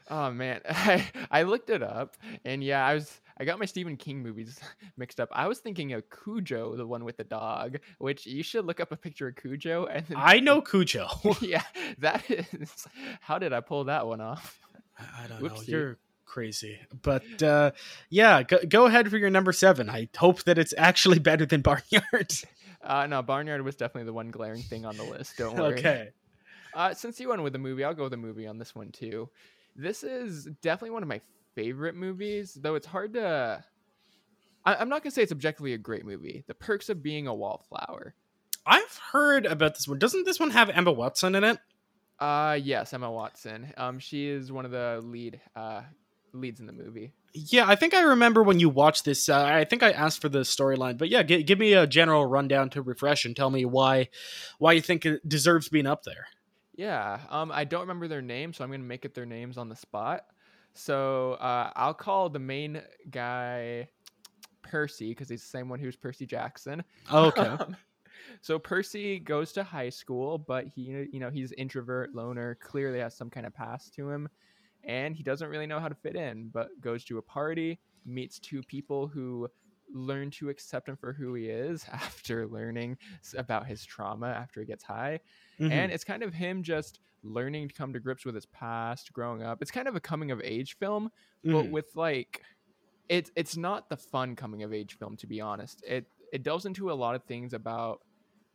Oh man, I I looked it up, and yeah, I was I got my Stephen King movies mixed up. I was thinking of Cujo, the one with the dog, which you should look up a picture of Cujo. And then I know Cujo. yeah, that is. How did I pull that one off? I don't know. You're crazy. But uh, yeah, go, go ahead for your number seven. I hope that it's actually better than Barnyard. Uh, no, Barnyard was definitely the one glaring thing on the list. Don't worry. okay. Uh, since you went with the movie, I'll go with the movie on this one too. This is definitely one of my favorite movies, though it's hard to. I- I'm not gonna say it's objectively a great movie. The Perks of Being a Wallflower. I've heard about this one. Doesn't this one have Emma Watson in it? Uh yes, Emma Watson. Um, she is one of the lead uh leads in the movie. Yeah, I think I remember when you watched this. Uh, I think I asked for the storyline, but yeah, g- give me a general rundown to refresh and tell me why why you think it deserves being up there. Yeah. Um, I don't remember their names, so I'm gonna make it their names on the spot. So uh, I'll call the main guy Percy because he's the same one who's Percy Jackson. Okay. Um, so Percy goes to high school, but he, you know, he's introvert, loner, clearly has some kind of past to him, and he doesn't really know how to fit in. But goes to a party, meets two people who learn to accept him for who he is after learning about his trauma after he gets high, Mhm. and it's kind of him just learning to come to grips with his past, growing up. It's kind of a coming of age film, but Mhm. with like it's it's not the fun coming of age film to be honest it it delves into a lot of things about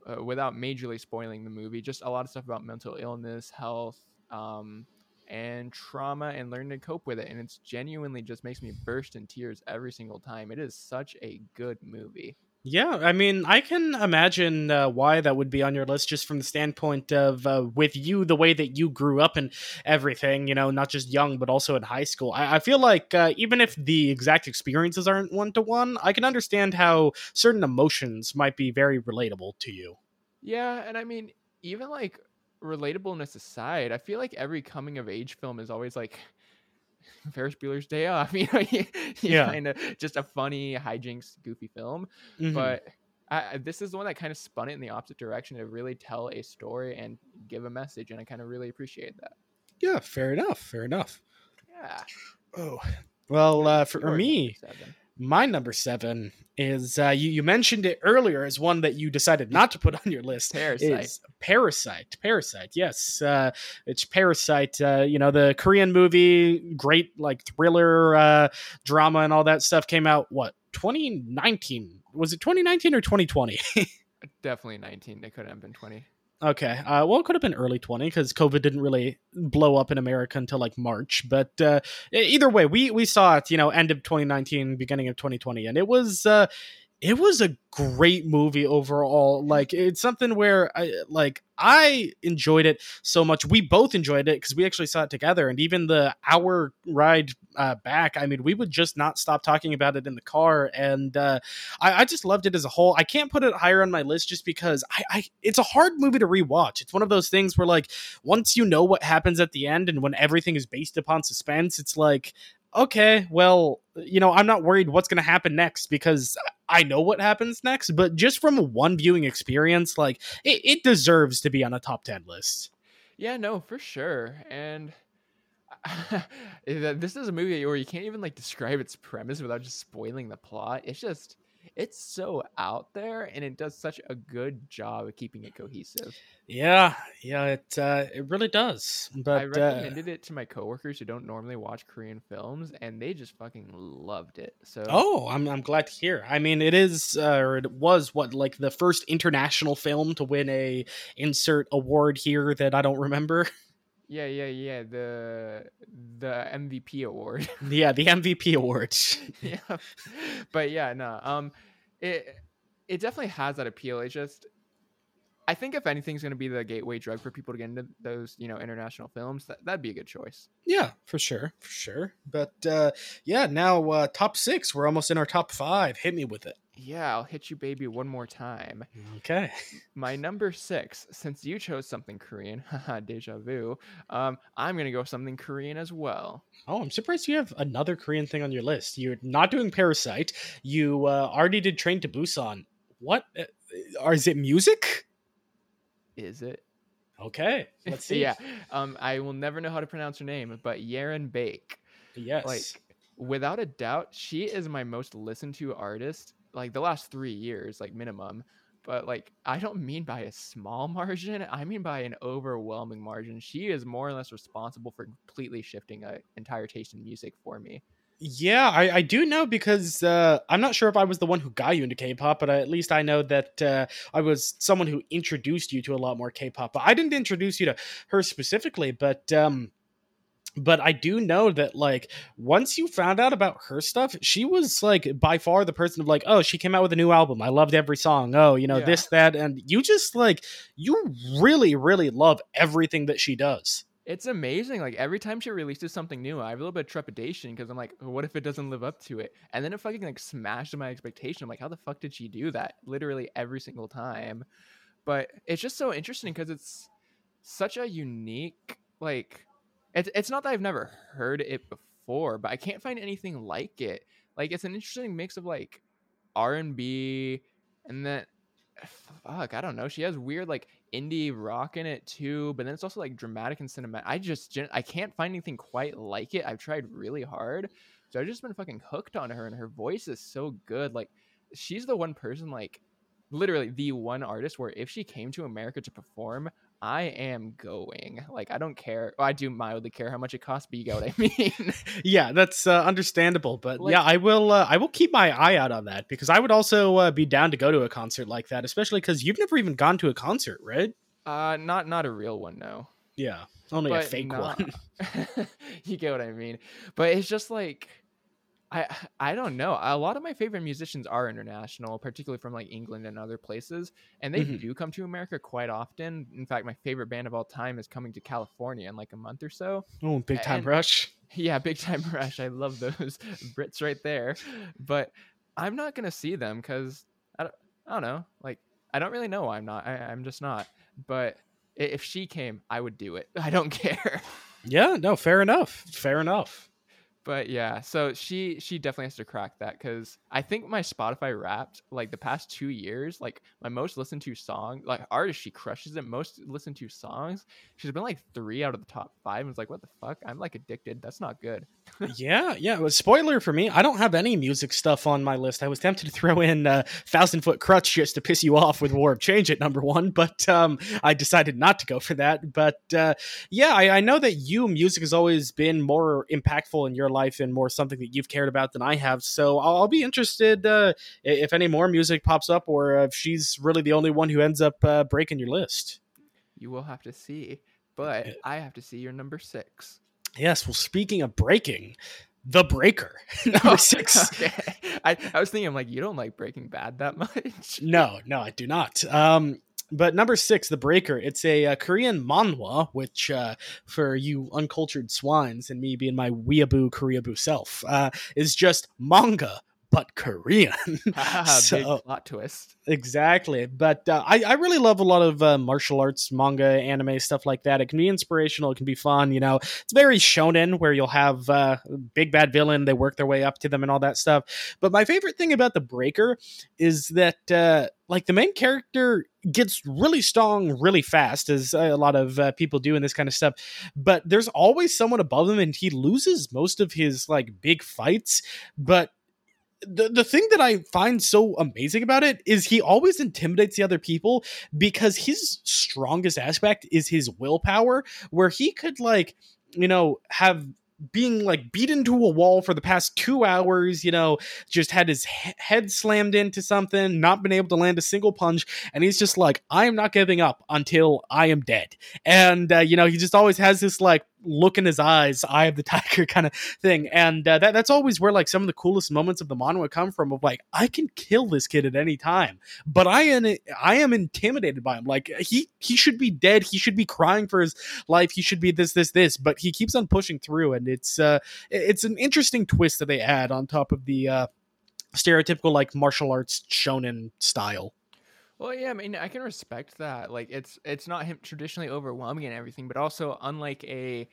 uh, without majorly spoiling the movie just a lot of stuff about mental illness health um and trauma and learning to cope with it and it's genuinely just makes me burst in tears every single time it is such a good movie Yeah, I mean, I can imagine uh, why that would be on your list, just from the standpoint of uh, with you, the way that you grew up and everything. You know, not just young, but also in high school. I, I feel like uh, even if the exact experiences aren't one to one, I can understand how certain emotions might be very relatable to you. yeah and i mean even like relatableness aside i feel like every coming of age film is always like Ferris Bueller's Day Off, you know, you, Yeah. kind of just a funny hijinks, goofy film. Mhm. but I, this is the one that kind of spun it in the opposite direction to really tell a story and give a message, and I kind of really appreciate that. yeah, fair enough. Fair enough. Yeah. Oh, well, uh, for Your me, seven. My number seven is uh, you, you mentioned it earlier as one that you decided not to put on your list. Parasite. Parasite. Parasite. Yes, uh, it's Parasite. Uh, you know the Korean movie, great like thriller uh, drama and all that stuff came out. What 2019? Was it 2019 or 2020? Definitely 19. It couldn't have been 20. Okay. Uh, well, it could have been early 20 because COVID didn't really blow up in America until like March. But uh, either way, we we saw it, you know, end of 2019, beginning of 2020, and it was uh, it was a great movie overall. Like it's something where I like I enjoyed it so much. We both enjoyed it because we actually saw it together, and even the hour ride uh, back, I mean, we would just not stop talking about it in the car, and uh, I, I just loved it as a whole. I can't put it higher on my list just because I, I it's a hard movie to rewatch. It's one of those things where like once you know what happens at the end, and when everything is based upon suspense, it's like okay, well, you know, I'm not worried what's going to happen next because I know what happens next. But just from one viewing experience, like it, it deserves to be on a top 10 list. Yeah, no, for sure. And this is a movie where you can't even like describe its premise without just spoiling the plot. It's just it's so out there and it does such a good job of keeping it cohesive. Yeah, yeah, it uh, it really does. I But uh, recommended it to my coworkers who don't normally watch Korean films and they just fucking loved it. So oh, I'm I'm glad to hear. I mean, it is uh, or it was what like the first international film to win a insert award here that I don't remember. Yeah, yeah, yeah. The the MVP award. Yeah, the MVP awards. yeah, but yeah, no. Um, it it definitely has that appeal. It's just, I think if anything's going to be the gateway drug for people to get into those, you know, international films, that that'd be a good choice. Yeah, for sure, for sure. But uh, yeah, now uh, top six. We're almost in our top five. Hit me with it. Yeah, I'll hit you, baby, one more time. Okay. My number six, since you chose something Korean, haha, deja vu. Um, I'm gonna go something Korean as well. Oh, I'm surprised you have another Korean thing on your list. You're not doing Parasite. You uh, already did Train to Busan. What? Uh, or is it music? Is it? Okay, let's see. yeah. Um, I will never know how to pronounce her name, but Yerin Baek. Yes. Like, without a doubt, she is my most listened to artist like the last three years, like minimum. But like, I don't mean by a small margin. I mean by an overwhelming margin. She is more or less responsible for completely shifting an entire taste in music for me. Yeah, I, I do know because uh, I'm not sure if I was the one who got you into K-pop, but at least I know that uh, I was someone who introduced you to a lot more K-pop. But I didn't introduce you to her specifically, but um, but I do know that like once you found out about her stuff, she was like by far the person of like, oh, she came out with a new album. I loved every song. Oh, you know, Yeah. this, that, and you just like you really, really love everything that she does. It's amazing. Like every time she releases something new, I have a little bit of trepidation because I'm like, what if it doesn't live up to it? And then it fucking like smashed my expectation. I'm like, how the fuck did she do that? Literally every single time. But it's just so interesting because it's such a unique like it's it's not that I've never heard it before, but I can't find anything like it. Like it's an interesting mix of like R and B and then fuck, I don't know. She has weird like indie rock in it too, but then it's also like dramatic and cinematic. I just I can't find anything quite like it. I've tried really hard, so I've just been fucking hooked on her, and her voice is so good. Like she's the one person, like literally the one artist where if she came to America to perform, I am going. Like I don't care. Well, I do mildly care how much it costs, but you get what I mean. Yeah, that's uh, understandable, but Like- yeah, I will. Uh, I will keep my eye out on that because I would also uh, be down to go to a concert like that, especially because you've never even gone to a concert, right? uh, not not a real one, no. Yeah, only a fake not- one. you get what I mean. But it's just like I I don't know. A lot of my favorite musicians are international, particularly from like England and other places, and they Mhm. do come to America quite often. In fact, my favorite band of all time is coming to California in like a month or so. Oh, big time And- rush. Yeah, Big Time Rush. I love those Brits right there. But I'm not gonna see them because I don't, I don't know. Like I don't really know. why I'm not. I, I'm just not. But if she came, I would do it. I don't care. Yeah, no, fair enough. Fair enough. But yeah, so she she definitely has to crack that because I think my Spotify Wrapped like the past two years, like my most listened to song, like artist she crushes it. Most listened to songs, she's been like three out of the top five. And it's like, what the fuck? I'm like addicted. That's not good. yeah, yeah. Well, spoiler for me, I don't have any music stuff on my list. I was tempted to throw in uh, Thousand Foot Krutch just to piss you off with War of Change at number one, but um, I decided not to go for that. But uh, yeah, I, I know that you music has always been more impactful in your life and more something that you've cared about than I have. So I'll, I'll be interested uh, if any more music pops up, or if she's really the only one who ends up uh, breaking your list. You will have to see, but I have to see your number six. Yes. Well, speaking of breaking, the Breaker number six. okay. I, I was thinking, I'm like, you don't like Breaking Bad that much. No, no, I do not. Um, but number six, The Breaker, it's a, uh Korean manhwa, which uh, for you uncultured swines and me being my weeaboo Koreaboo self, uh, is just manga but Korean. Ah, Big plot twist. exactly. But uh, I, I really love a lot of uh, martial arts, manga, anime, stuff like that. It can be inspirational. It can be fun. You know, it's very shonen where you'll have uh, big bad villain. They work their way up to them and all that stuff. But my favorite thing about the Breaker is that uh, like the main character gets really strong really fast, as uh, a lot of uh, people do in this kind of stuff. But there's always someone above him, and he loses most of his like big fights. But the, the thing that I find so amazing about it is he always intimidates the other people because his strongest aspect is his willpower, where he could like, you know, have being like beat into a wall for the past two hours, you know, just had his he- head slammed into something, not been able to land a single punch. And he's just like, I am not giving up until I am dead. And, uh, you know, he just always has this like look in his eyes, eye of the tiger kind of thing. And uh, that, that's always where like some of the coolest moments of the manhwa come from of like, I can kill this kid at any time, but I am, I am intimidated by him. Like he, he should be dead. He should be crying for his life. He should be this, this, this, but he keeps on pushing through. And it's, uh, it's an interesting twist that they add on top of the, uh, stereotypical like martial arts shonen style. Well, yeah, I mean, I can respect that. Like, it's it's not him traditionally overwhelming and everything, but also unlike a,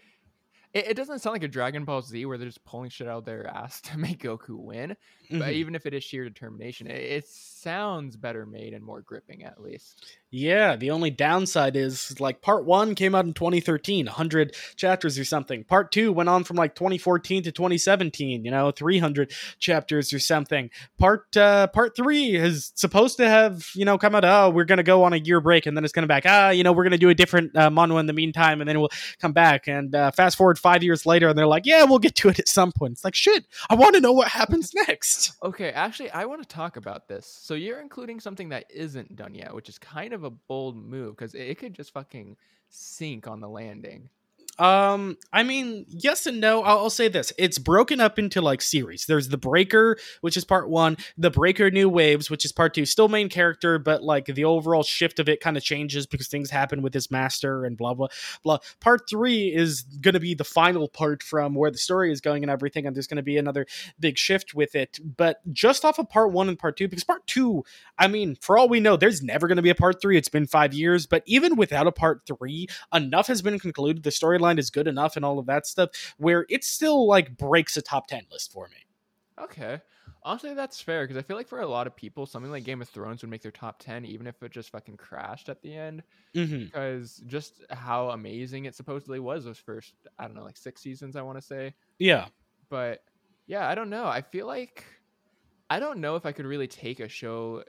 it, it, doesn't sound like a Dragon Ball Z where they're just pulling shit out of their ass to make Goku win. Mm-hmm. But even if it is sheer determination, it, it sounds better made and more gripping, at least. Yeah, the only downside is like part one came out in 2013, 100 chapters or something. Part two went on from like 2014 to 2017, you know, 300 chapters or something. Part uh, part three is supposed to have, you know, come out, oh, we're to go on a year break and then it's to back, ah, you know, we're to do a different uh, manhwa in the meantime and then we'll come back. And uh, fast forward five years later and they're like, yeah, we'll get to it at some point. It's like, shit, I want to know what happens next. Okay, actually, I want to talk about this. So you're including something that isn't done yet, which is kind of of a bold move because it could just fucking sink on the landing. Um, I mean, yes and no. I'll, I'll, say this: it's broken up into like series. There's the Breaker, which is part one, the Breaker New Waves, which is part two. Still main character, but like the overall shift of it kind of changes because things happen with his master and blah blah blah. Part three is going to be the final part from where the story is going and everything, and there's going to be another big shift with it. But just off of part one and part two, because part two, I mean, for all we know, there's never going to be a part three. It's been five years, but even without a part three, enough has been concluded. The storyline is good enough and all of that stuff where it still like breaks a top 10 list for me. Okay. Honestly, that's fair because I feel like for a lot of people, something like Game of Thrones would make their top 10, even if it just fucking crashed at the end. Mm-hmm. Because just how amazing it supposedly was those first, I don't know, like six seasons, I want to say. Yeah. But yeah, I don't know. I feel like I don't know if I could really take a show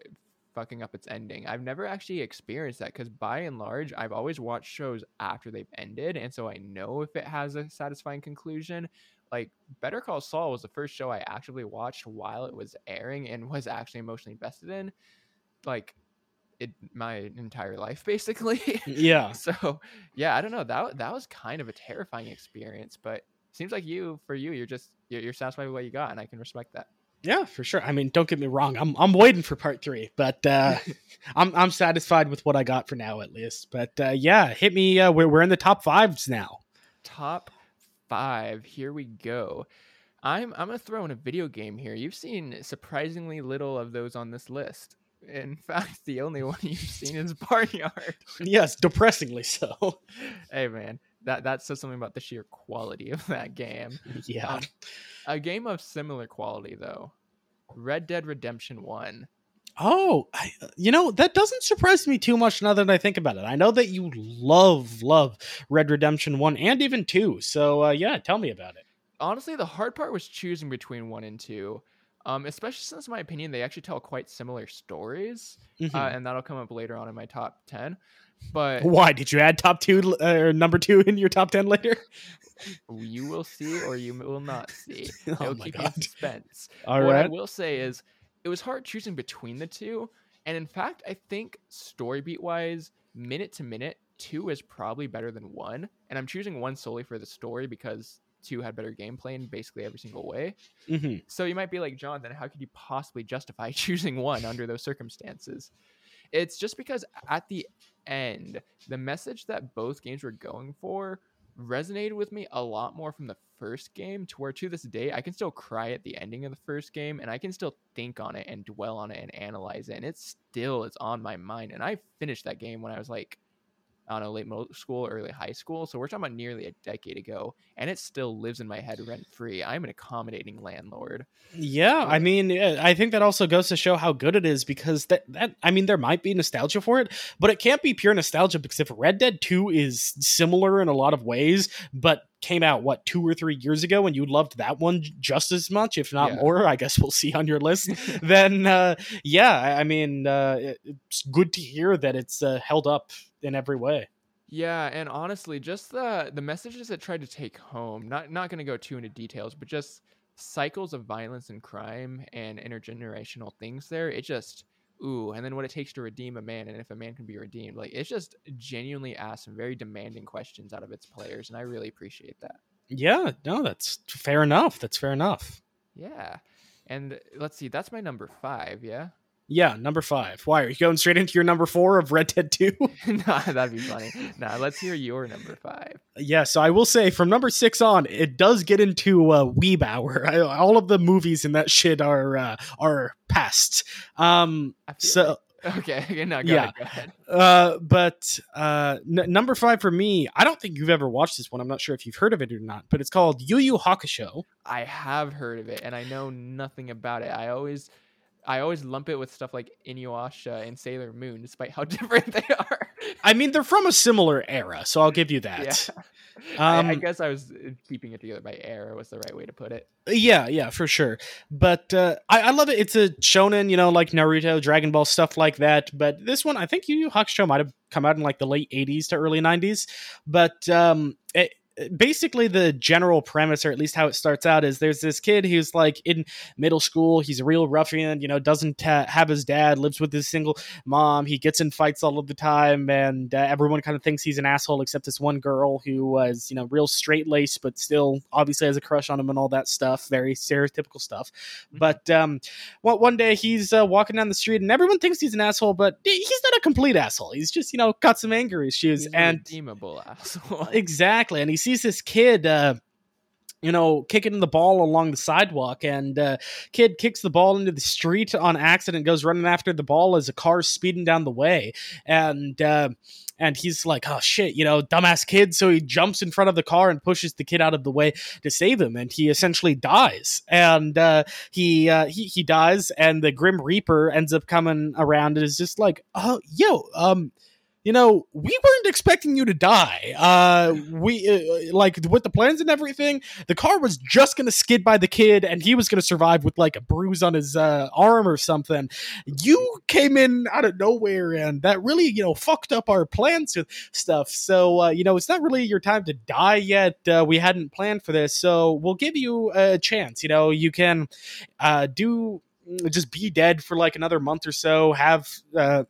fucking up its ending. I've never actually experienced that because by and large, I've always watched shows after they've ended, and so I know if it has a satisfying conclusion. Like Better Call Saul was the first show I actively watched while it was airing and was actually emotionally invested in. Like it my entire life basically. Yeah. so yeah, I don't know. That that was kind of a terrifying experience, but seems like you for you, you're just you're, you're satisfied with what you got, and I can respect that. Yeah, for sure. I mean, don't get me wrong. I'm I'm waiting for part three, but uh, I'm I'm satisfied with what I got for now, at least. But uh, yeah, hit me. Uh, we're we're in the top fives now. Top five. Here we go. I'm I'm gonna throw in a video game here. You've seen surprisingly little of those on this list. In fact, the only one you've seen is Barnyard. yes, depressingly so. hey man, that that says something about the sheer quality of that game. Yeah. Um, a game of similar quality though. Red Dead Redemption 1. Oh, I, you know, that doesn't surprise me too much now that I think about it. I know that you love love Red Redemption 1 and even 2. So, uh, yeah, tell me about it. Honestly, the hard part was choosing between 1 and 2. Um, especially since, in my opinion, they actually tell quite similar stories, mm-hmm. uh, and that'll come up later on in my top ten. But why did you add top two uh, or number two in your top ten later? You will see, or you will not see. oh It'll keep God. you in suspense. All what right. I will say is, it was hard choosing between the two, and in fact, I think story beat wise, minute to minute, two is probably better than one. And I'm choosing one solely for the story because two had better gameplay in basically every single way. Mm-hmm. So you might be like, John, then how could you possibly justify choosing one under those circumstances? It's just because at the end, the message that both games were going for resonated with me a lot more from the first game to where to this day I can still cry at the ending of the first game and I can still think on it and dwell on it and analyze it and it still is on my mind and I finished that game when I was like I don't know, late middle school, early high school. So we're talking about nearly a decade ago, and it still lives in my head rent free. I'm an accommodating landlord. Yeah, I mean, I think that also goes to show how good it is because that that I mean, there might be nostalgia for it, but it can't be pure nostalgia because if Red Dead Two is similar in a lot of ways, but came out what two or three years ago and you loved that one just as much if not yeah. more i guess we'll see on your list then uh, yeah i mean uh, it's good to hear that it's uh, held up in every way. Yeah, and honestly, just the the messages it tried to take home. Not not going to go too into details, but just cycles of violence and crime and intergenerational things there. It just ooh, and then what it takes to redeem a man and if a man can be redeemed. Like it's just genuinely asks some very demanding questions out of its players and I really appreciate that. Yeah, no, that's fair enough. That's fair enough. Yeah. And let's see, that's my number 5, yeah? Yeah, number five. Why are you going straight into your number four of Red Dead Two? nah, that'd be funny. Nah, let's hear your number five. Yeah, so I will say from number six on, it does get into uh, Weeb Hour. I, all of the movies in that shit are uh, are past. Um, so. Like, okay, no, go yeah, ahead, Uh, but uh, n- number five for me, I don't think you've ever watched this one. I'm not sure if you've heard of it or not, but it's called Yu Yu Hakusho. I have heard of it, and I know nothing about it. I always I always lump it with stuff like Inuyasha and Sailor Moon, despite how different they are. I mean, they're from a similar era, so I'll give you that. Yeah. Um, I, I, guess I was uh, keeping it together by era was the right way to put it. Yeah, yeah, for sure. But uh, I, I, love it. It's a shonen, you know, like Naruto, Dragon Ball, stuff like that. But this one, I think Yu Yu Hakusho might have come out in like the late '80s to early '90s. But um, it, basically the general premise or at least how it starts out is there's this kid who's like in middle school. He's a real ruffian you know doesn't ha- have his dad lives with his single mom. He gets in fights all of the time and uh, everyone kind of thinks he's an asshole except this one girl who was you know real straight laced but still obviously has a crush on him and all that stuff. Very stereotypical stuff. Mm-hmm. but um well, one day he's uh, walking down the street and everyone thinks he's an asshole but he's not a complete asshole. He's just you know got some anger issues he's and redeemable asshole. Exactly and he sees this kid uh, you know, kicking the ball along the sidewalk, and uh, kid kicks the ball into the street on accident, goes running after the ball as a car's speeding down the way, and uh, and he's like, oh shit, you know, dumbass kid. So he jumps in front of the car and pushes the kid out of the way to save him, and he essentially dies. And uh, he uh, he he dies, and the Grim Reaper ends up coming around and is just like, oh yo, um you know, we weren't expecting you to die. Uh, we uh, like with the plans and everything. The car was just gonna skid by the kid, and he was gonna survive with like a bruise on his uh, arm or something. You came in out of nowhere, and that really, you know, fucked up our plans with stuff. So, uh, you know, it's not really your time to die yet. Uh, we hadn't planned for this, so we'll give you a chance. You know, you can uh, do just be dead for like another month or so. Have uh,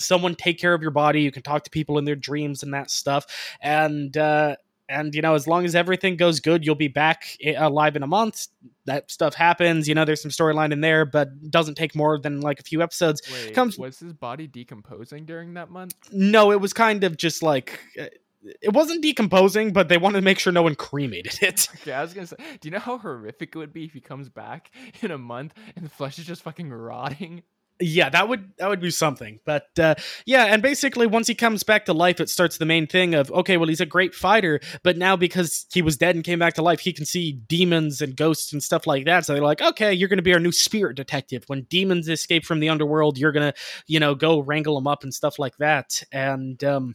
someone take care of your body. You can talk to people in their dreams and that stuff. And uh, and you know, as long as everything goes good, you'll be back alive in a month. That stuff happens. You know, there's some storyline in there, but doesn't take more than like a few episodes. Wait, Comes was his body decomposing during that month? No, it was kind of just like. Uh, it wasn't decomposing, but they wanted to make sure no one cremated it. Okay, I was gonna say, do you know how horrific it would be if he comes back in a month and the flesh is just fucking rotting? Yeah that would that would be something but uh, yeah and basically once he comes back to life it starts the main thing of okay well he's a great fighter but now because he was dead and came back to life he can see demons and ghosts and stuff like that. So they're like okay you're gonna be our new spirit detective. When demons escape from the underworld you're gonna you know go wrangle them up and stuff like that. And um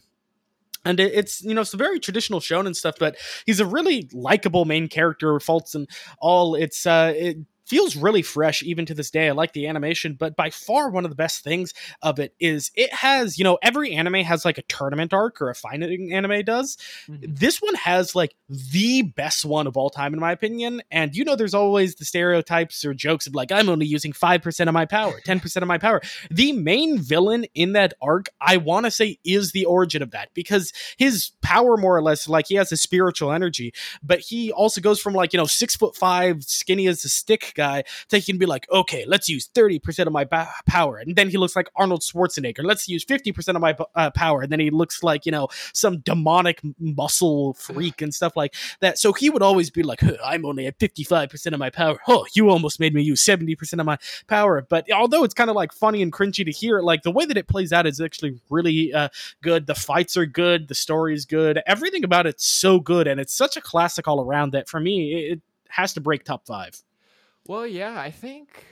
and it's you know it's a very traditional shonen stuff but he's a really likable main character faults and all. It's uh it, feels really fresh even to this day. I like the animation, but by far one of the best things of it is it has, you know, every anime has like a tournament arc or a fighting anime does. Mm-hmm. This one has like the best one of all time, in my opinion. And you know, there's always the stereotypes or jokes of like, I'm only using 5% of my power, 10% of my power. The main villain in that arc, I want to say, is the origin of that because his power, more or less, like he has a spiritual energy, but he also goes from like, you know, six foot five, skinny as a stick guy he can be like, okay, let's use 30% of my ba- power. And then he looks like Arnold Schwarzenegger. Let's use 50% of my uh, power. And then he looks like, you know, some demonic muscle freak and stuff like that. So he would always be like, huh, I'm only at 55% of my power. Oh, you almost made me use 70% of my power. But although it's kind of like funny and cringy to hear, like the way that it plays out is actually really uh, good. The fights are good. The story is good. Everything about it's so good. And it's such a classic all around that for me, it has to break top five. Well, yeah, I think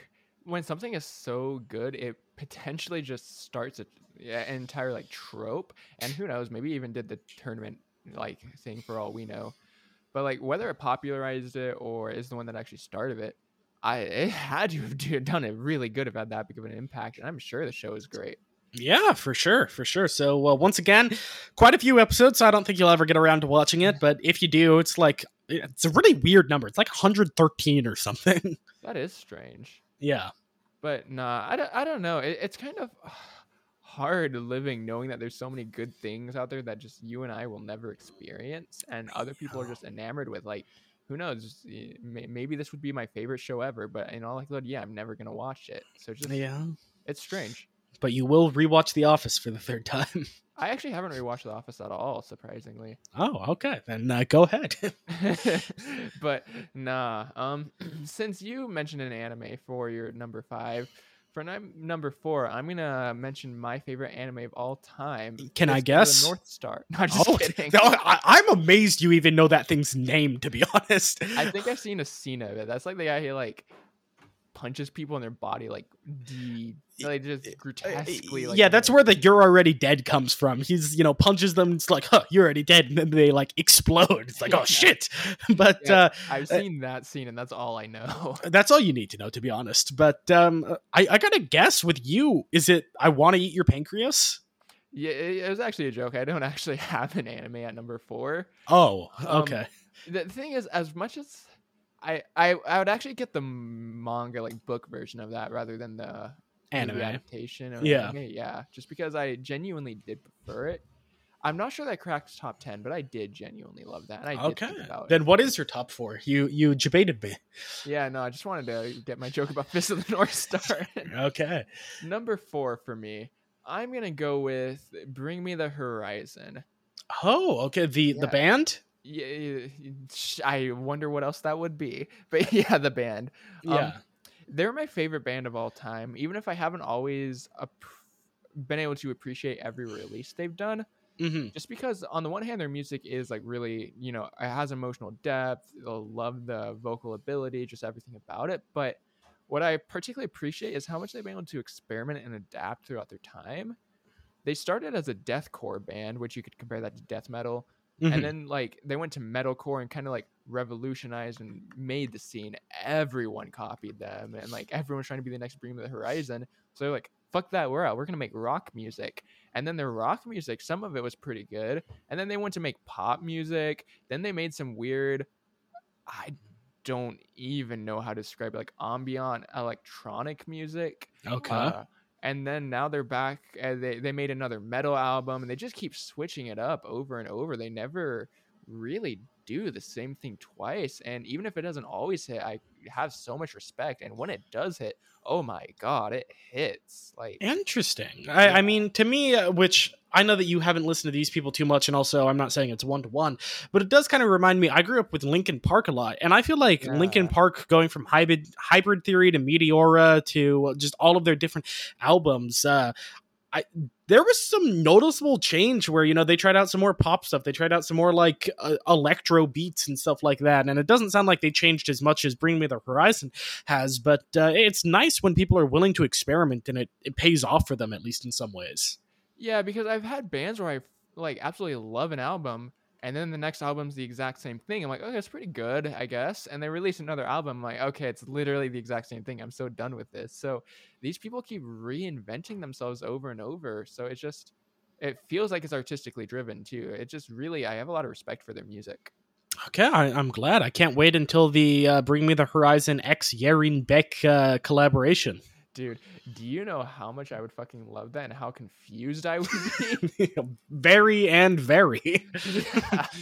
when something is so good, it potentially just starts a, an entire like trope, and who knows, maybe even did the tournament like thing for all we know. But like whether it popularized it or is the one that actually started it, I it had to have done it really good about that big of an impact, and I'm sure the show is great. Yeah, for sure, for sure. So uh, once again, quite a few episodes. So I don't think you'll ever get around to watching it, but if you do, it's like it's a really weird number. It's like 113 or something. That is strange. yeah. But nah, I don't, I don't know. It, it's kind of hard living knowing that there's so many good things out there that just you and I will never experience, and other people are just enamored with. Like, who knows? Maybe this would be my favorite show ever, but in all likelihood, yeah, I'm never gonna watch it. So just Yeah. it's strange. But you will rewatch The Office for the third time. I actually haven't rewatched The Office at all, surprisingly. Oh, okay. Then uh, go ahead. but nah. Um, since you mentioned an anime for your number five, for num- number four, I'm gonna mention my favorite anime of all time. Can I guess? North Star. No, just oh, kidding. no, I, I'm amazed you even know that thing's name. To be honest, I think I've seen a scene of it. That's like the guy who like punches people in their body, like de- like just grotesquely. Like, yeah, that's where the "you're already dead" comes from. He's you know punches them. It's like, huh, you're already dead, and then they like explode. It's like, oh shit. But Yeah, uh, I've uh, seen that scene, and that's all I know. that's all you need to know, to be honest. But um, I, I gotta guess with you, is it I want to eat your pancreas? yeah, it, it was actually a joke. I don't actually have an anime at number four. Oh, Um, okay. the thing is as much as I, I I would actually get the manga like book version of that rather than the Anime. adaptation or Yeah. anime, yeah just because I genuinely did prefer it I'm not sure that cracked top 10 but I did genuinely love that and I did Okay. think about it. Then what is your top four? You you debated me. yeah no I just wanted to get my joke about Fist of the North Star Okay. number four for me I'm gonna go with Bring Me the Horizon Oh, okay. The the band. yeah, I wonder what else that would be but yeah the band Um, Yeah. They're my favorite band of all time even if i haven't always ap- been able to appreciate every release they've done hmm just because on the one hand their music is like really you know it has emotional depth i love the vocal ability just everything about it but what i particularly appreciate is how much they've been able to experiment and adapt throughout their time they started as a deathcore band which you could compare that to death metal Mm-hmm. and then like they went to metalcore and kind of like revolutionized and made the scene. Everyone copied them, and like everyone's trying to be the next Bring of the Horizon. So they're like, "Fuck that, we're out. We're gonna make rock music." And then their rock music, some of it was pretty good. And then they went to make pop music. Then they made some weird. I don't even know how to describe it, like ambient electronic music. okay. Uh, and then now they're back. Uh, they they made another metal album, and they just keep switching it up over and over. They never really do the same thing twice. And even if it doesn't always hit, I have so much respect. And when it does hit, oh my god, it hits like Interesting. I. I mean, to me, uh, which I know that you haven't listened to these people too much, and also I'm not saying it's one to one, but it does kind of remind me. I grew up with Linkin Park a lot, and I feel like Linkin Yeah. Park going from hybrid hybrid theory to Meteora to just all of their different albums. Uh, I there was some noticeable change where you know they tried out some more pop stuff, they tried out some more like uh, electro beats and stuff like that, and it doesn't sound like they changed as much as Bring Me the Horizon has, but uh, it's nice when people are willing to experiment and it, it pays off for them at least in some ways. Yeah, because I've had bands where I like absolutely love an album, and then the next album's the exact same thing. I'm like, okay, it's pretty good, I guess. And they release another album, I'm like, okay, it's literally the exact same thing. I'm so done with this. So these people keep reinventing themselves over and over. So it's just, it feels like it's artistically driven too. It just really, I have a lot of respect for their music. Okay, I, I'm glad. I can't wait until the uh, Bring Me the Horizon X Yerin Baek uh, collaboration. Dude, do you know how much I would fucking love that and how confused I would be? very and very. yeah.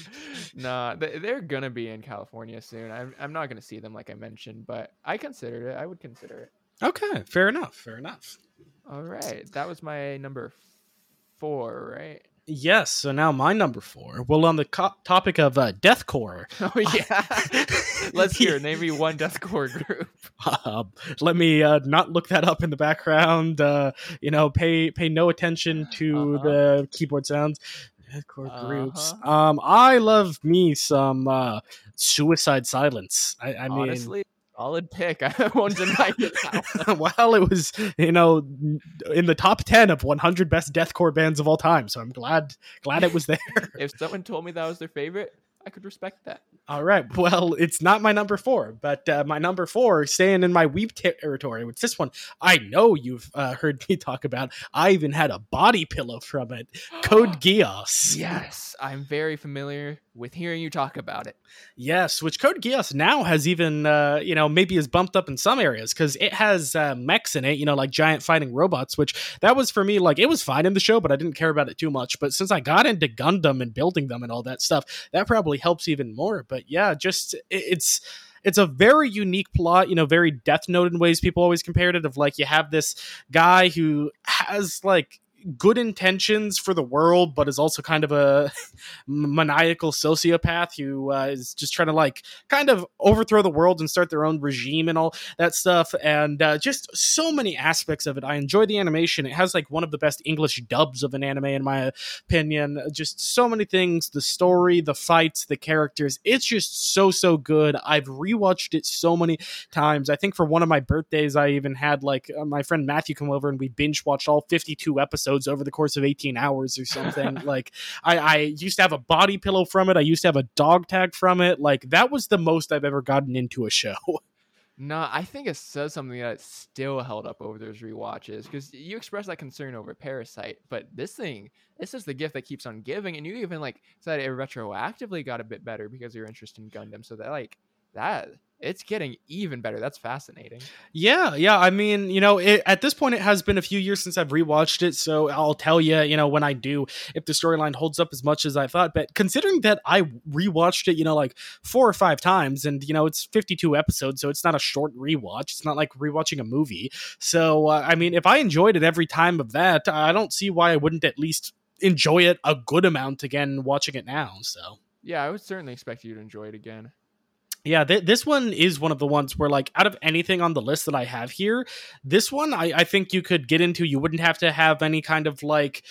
Nah, they're gonna be in California soon. I'm, I'm not gonna see them like I mentioned, but I considered it. I would consider it. Okay, fair enough. Fair enough. All right, that was my number four, right? Yes. So now my number four. Well, on the co- topic of uh, deathcore, Oh yeah. Let's hear. Name me one deathcore group. uh, let me uh, not look that up in the background. Uh, you know, pay pay no attention to Uh-huh. the keyboard sounds. Deathcore groups. Uh-huh. Um, I love me some uh, Suicide Silence. I, I mean, Honestly, solid pick. I won't deny it. well, it was you know in the top ten of 100 best deathcore bands of all time. So I'm glad glad it was there. if someone told me that was their favorite, I could respect that. All right. Well, it's not my number four, but uh, my number four, staying in my weeb territory, which this one I know you've uh, heard me talk about. I even had a body pillow from it. Code Geass. Yes, I'm very familiar with hearing you talk about it. Yes, which Code Geass now has even, uh, you know, maybe is bumped up in some areas because it has uh, mechs in it, you know, like giant fighting robots, which that was for me, like, it was fine in the show, but I didn't care about it too much. But since I got into Gundam and building them and all that stuff, that probably helps even more. But yeah, just it, it's it's a very unique plot, you know, very Death Note in ways people always compared it. Of like, you have this guy who has like good intentions for the world, but is also kind of a maniacal sociopath who uh, is just trying to like kind of overthrow the world and start their own regime and all that stuff. And uh, just so many aspects of it. I enjoy the animation. It has like one of the best English dubs of an anime, in my opinion. Just so many things the story, the fights, the characters. It's just so, so good. I've rewatched it so many times. I think for one of my birthdays, I even had like uh, my friend Matthew come over and we binge watched all 52 episodes over the course of 18 hours or something. like I, I used to have a body pillow from it. I used to have a dog tag from it. Like that was the most I've ever gotten into a show. No, I think it says something that still held up over those re-watches because you expressed that concern over Parasite, but this thing, this is the gift that keeps on giving, and you even like said it retroactively got a bit better because of your interest in Gundam. So that like that it's getting even better. That's fascinating. Yeah, yeah. I mean, you know, it, at this point, it has been a few years since I've rewatched it, so I'll tell you, you know, when I do, if the storyline holds up as much as I thought. But considering that I rewatched it, you know, like four or five times, and you know, it's fifty-two episodes, so it's not a short rewatch. It's not like rewatching a movie. So, uh, I mean, if I enjoyed it every time of that, I don't see why I wouldn't at least enjoy it a good amount again watching it now. So. Yeah, I would certainly expect you to enjoy it again. Yeah, th- this one is one of the ones where, like, out of anything on the list that I have here, this one I, I think you could get into. You wouldn't have to have any kind of like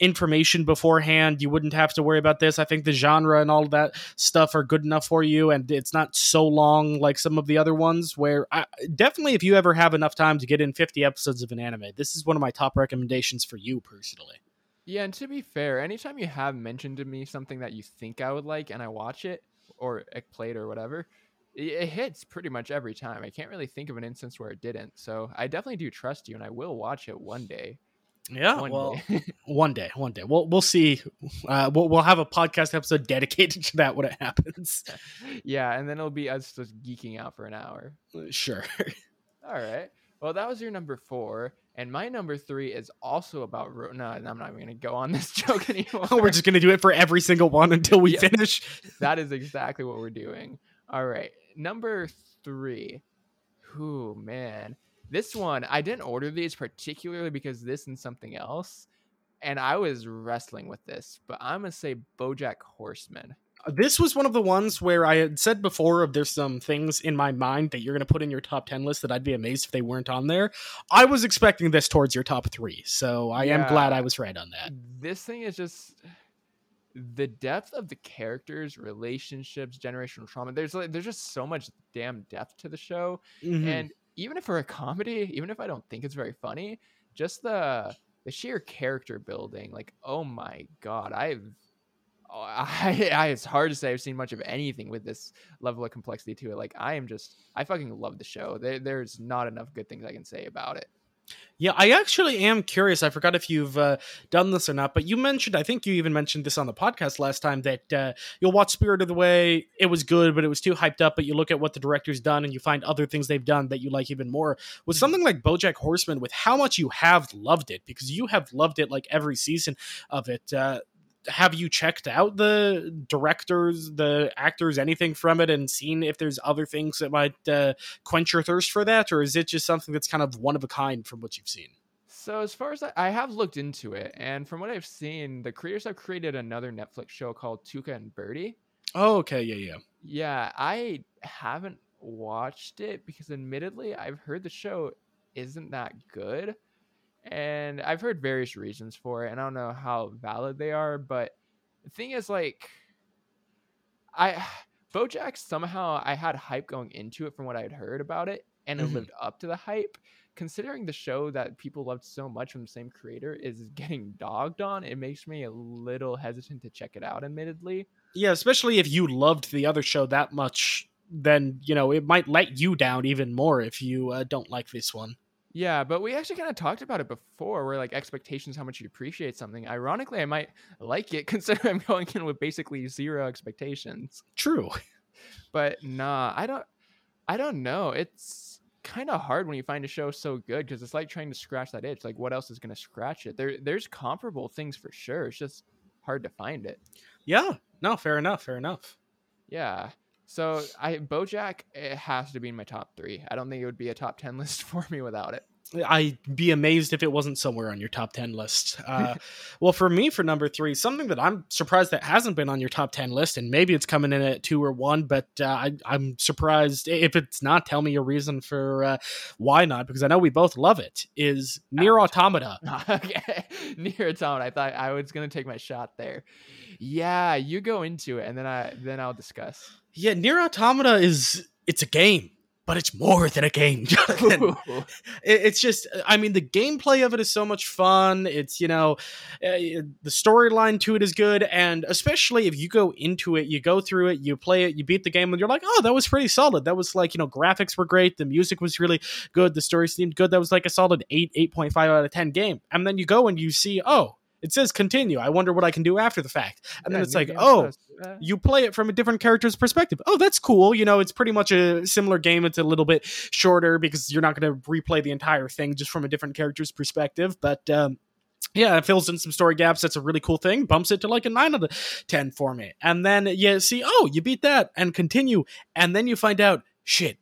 information beforehand. You wouldn't have to worry about this. I think the genre and all that stuff are good enough for you, and it's not so long like some of the other ones. Where I, definitely, if you ever have enough time to get in 50 episodes of an anime, this is one of my top recommendations for you personally. Yeah, and to be fair, anytime you have mentioned to me something that you think I would like and I watch it, or played or whatever, it, it hits pretty much every time. I can't really think of an instance where it didn't. So I definitely do trust you, and I will watch it one day. Yeah, one well, day. one day, one day. We'll we'll see. Uh, we'll we'll have a podcast episode dedicated to that when it happens. yeah, and then it'll be us just geeking out for an hour. Sure. All right. Well, that was your number four. And my number three is also about ro- no, and I'm not even gonna go on this joke anymore. we're just gonna do it for every single one until we finish. that is exactly what we're doing. All right, number three. Who man, this one I didn't order these particularly because this and something else, and I was wrestling with this. But I'm gonna say BoJack Horseman this was one of the ones where I had said before of there's some things in my mind that you're going to put in your top 10 list that I'd be amazed if they weren't on there. I was expecting this towards your top 3, so I yeah, am glad I was right on that. This thing is just the depth of the characters, relationships, generational trauma. There's like there's just so much damn depth to the show. Mm-hmm. And even if for a comedy, even if I don't think it's very funny, just the the sheer character building, like oh my god, I've I, I, it's hard to say I've seen much of anything with this level of complexity to it. Like I am just, I fucking love the show. There, there's not enough good things I can say about it. Yeah, I actually am curious. I forgot if you've uh, done this or not, but you mentioned, I think you even mentioned this on the podcast last time that uh, you'll watch Spirited Away. It was good, but it was too hyped up. But you look at what the director's done and you find other things they've done that you like even more. With something like Bojack Horseman, with how much you have loved it, because you have loved it like every season of it. Uh, have you checked out the directors, the actors, anything from it, and seen if there's other things that might uh, quench your thirst for that, or is it just something that's kind of one of a kind from what you've seen? So as far as I, I have looked into it, and from what I've seen, the creators have created another Netflix show called Tuca and Bertie. Oh, okay, yeah, yeah, yeah. I haven't watched it because, admittedly, I've heard the show isn't that good and I've heard various reasons for it, and I don't know how valid they are. But the thing is, like, I BoJack somehow I had hype going into it from what I had heard about it, and it mm-hmm. lived up to the hype. Considering the show that people loved so much from the same creator is getting dogged on, it makes me a little hesitant to check it out. Admittedly, Yeah, especially if you loved the other show that much, then you know it might let you down even more if you uh, don't like this one. Yeah, but we actually kind of talked about it before, where like expectations, how much you appreciate something. Ironically, I might like it considering I'm going in with basically zero expectations. True. But nah, I don't. I don't know. It's kind of hard when you find a show so good because it's like trying to scratch that itch. Like, what else is going to scratch it? There, there's comparable things for sure. It's just hard to find it. Yeah. No, fair enough. Fair enough. Yeah. So I BoJack it has to be in my top three. I don't think it would be a top ten list for me without it. I'd be amazed if it wasn't somewhere on your top 10 list. Uh, well, for me, for number three, something that I'm surprised that hasn't been on your top 10 list, and maybe it's coming in at two or one, but uh, I, am surprised if it's not. Tell me your reason for uh, why not, because I know we both love it, is Nier Automata. okay. Nier Automata. I thought I was going to take my shot there. Yeah, you go into it, and then I then I'll discuss. Yeah, Nier Automata is it's a game but it's more than a game, Jonathan. it's just, I mean, the gameplay of it is so much fun. It's, you know, uh, the storyline to it is good. And especially if you go into it, you go through it, you play it, you beat the game, and you're like, oh, that was pretty solid. That was like, you know, graphics were great. The music was really good. The story seemed good. That was like a solid 8, 8.5 out of 10 game. And then you go and you see, oh, it says continue. I wonder what I can do after the fact. And yeah, then it's like, oh, uh, you play it from a different character's perspective. Oh, that's cool. You know, it's pretty much a similar game. It's a little bit shorter because you're not going to replay the entire thing just from a different character's perspective. But um, yeah, it fills in some story gaps. That's a really cool thing. Bumps it to like a 9 out of 10 for me. And then you see, oh, you beat that and continue. And then you find out, shit,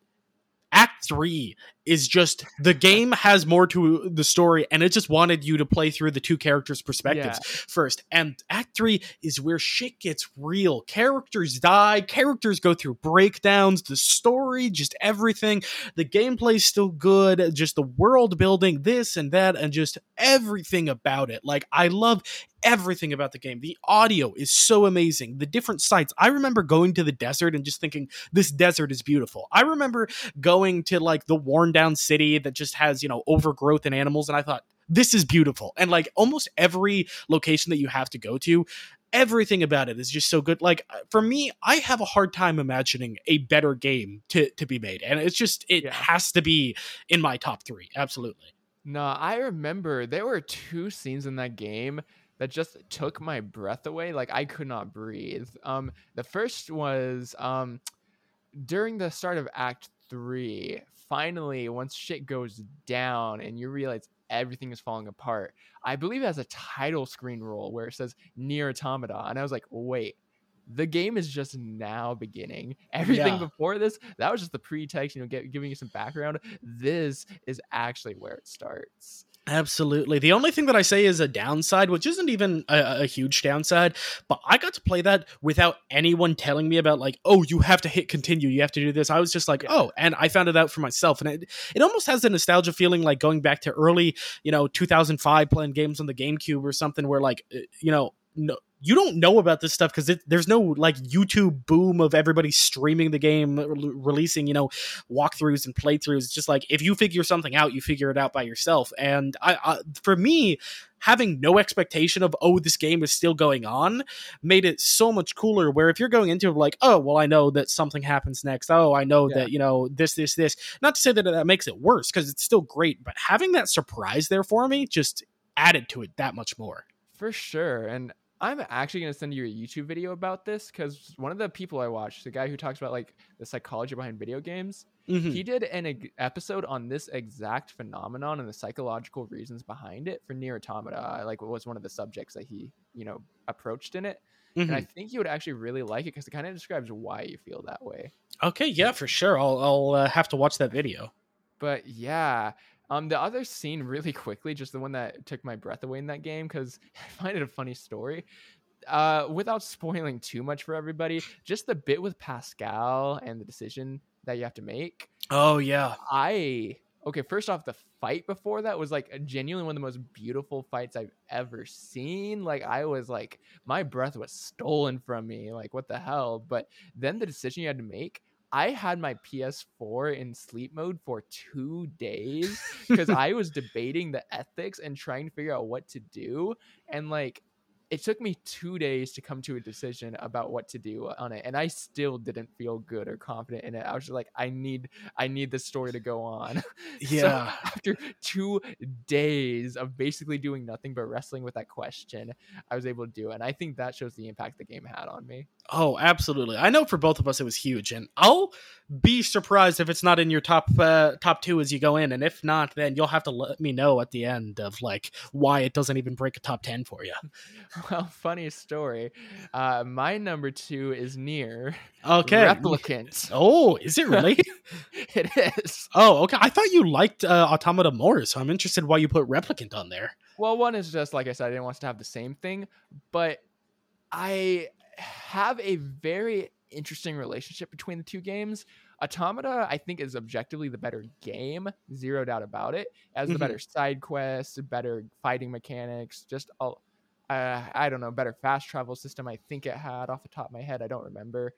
Act 3 is just the game has more to the story and it just wanted you to play through the two characters perspectives yeah. first and act 3 is where shit gets real characters die characters go through breakdowns the story just everything the gameplay's still good just the world building this and that and just everything about it like i love everything about the game. The audio is so amazing. The different sites. I remember going to the desert and just thinking, this desert is beautiful. I remember going to like the worn down city that just has, you know, overgrowth and animals. And I thought, this is beautiful. And like almost every location that you have to go to, everything about it is just so good. Like uh, for me, I have a hard time imagining a better game to, to be made. And it's just, it yeah. has to be in my top three. Absolutely. No, I remember there were two scenes in that game that just took my breath away. Like I could not breathe. Um, the first was um, during the start of Act Three finally, once shit goes down and you realize everything is falling apart, I believe it has a title screen roll where it says Nier Automata. And I was like, wait, the game is just now beginning. Everything yeah. before this, that was just the pretext, you know, get, giving you some background. This is actually where it starts. Absolutely. The only thing that I say is a downside, which isn't even a, a, huge downside, but I got to play that without anyone telling me about like, oh, you have to hit continue, you have to do this. I was just like, oh, and I found it out for myself, and it it almost has a nostalgia feeling like going back to early, you know, 2005 playing games on the GameCube or something, where like, uh, you know, no, you don't know about this stuff because there's no like YouTube boom of everybody streaming the game, re- releasing you know walkthroughs and playthroughs. It's just like if you figure something out, you figure it out by yourself. And I, I for me, having no expectation of oh this game is still going on made it so much cooler. Where if you're going into it like oh well I know that something happens next. Oh I know yeah. that you know this this this. Not to say that that makes it worse because it's still great, but having that surprise there for me just added to it that much more. For sure. And I'm actually going to send you a YouTube video about this because one of the people I watched, the guy who talks about like the psychology behind video games, mm-hmm. he did an eg- episode on this exact phenomenon and the psychological reasons behind it for Nier Automata. Like, was one of the subjects that he, you know, approached in it. Mm-hmm. And I mm-hmm. think you would actually really like it because it kind of describes why you feel that way. Okay, yeah, for sure. I'll I'll uh, have to watch that video. But yeah, um, the other scene, really quickly, just the one that took my breath away in that game, because I find it a funny story. Uh, without spoiling too much for everybody, just the bit with Pascal and the decision that you have to make. Oh yeah, I okay. First off, the fight before that was like genuinely one of the most beautiful fights I've ever seen. Like I was like, my breath was stolen from me. Like what the hell? But then the decision you had to make I had my PS4 in sleep mode for two days because I was debating the ethics and trying to figure out what to do. And like, it took me two days to come to a decision about what to do on it and i still didn't feel good or confident in it i was just like i need i need this story to go on Yeah. so after two days of basically doing nothing but wrestling with that question i was able to do it and i think that shows the impact the game had on me Oh, absolutely. I know for both of us it was huge, and I'll be surprised if it's not in your top uh, top two as you go in, and if not, then you'll have to let me know at the end of like why it doesn't even break a top ten for you. well funny story uh my number two is Nier Okay. replicant Oh, is it really? it is oh, okay. I thought you liked uh, Automata more, so I'm interested why you put Replicant on there. Well, one is just like I said, I didn't want to have the same thing, but I have a very interesting relationship between the two games. Automata, I think, is objectively the better game, zero doubt about it. Has the Mhm. better side quests, better fighting mechanics, just all. Uh, I don't know, better fast travel system. I think it had off the top of my head. I don't remember.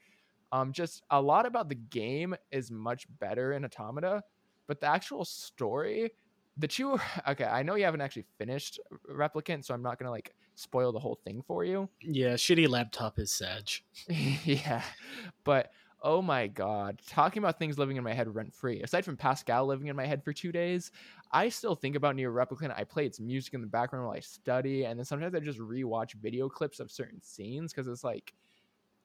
Um, just a lot about the game is much better in Automata, but the actual story the two okay i know you haven't actually finished replicant so i'm not gonna like spoil the whole thing for you Yeah, shitty laptop is Sag. yeah but oh my god talking about things living in my head rent free aside from pascal living in my head for two days i still think about neo replicant i play its music in the background while i study and then sometimes i just rewatch video clips of certain scenes because it's like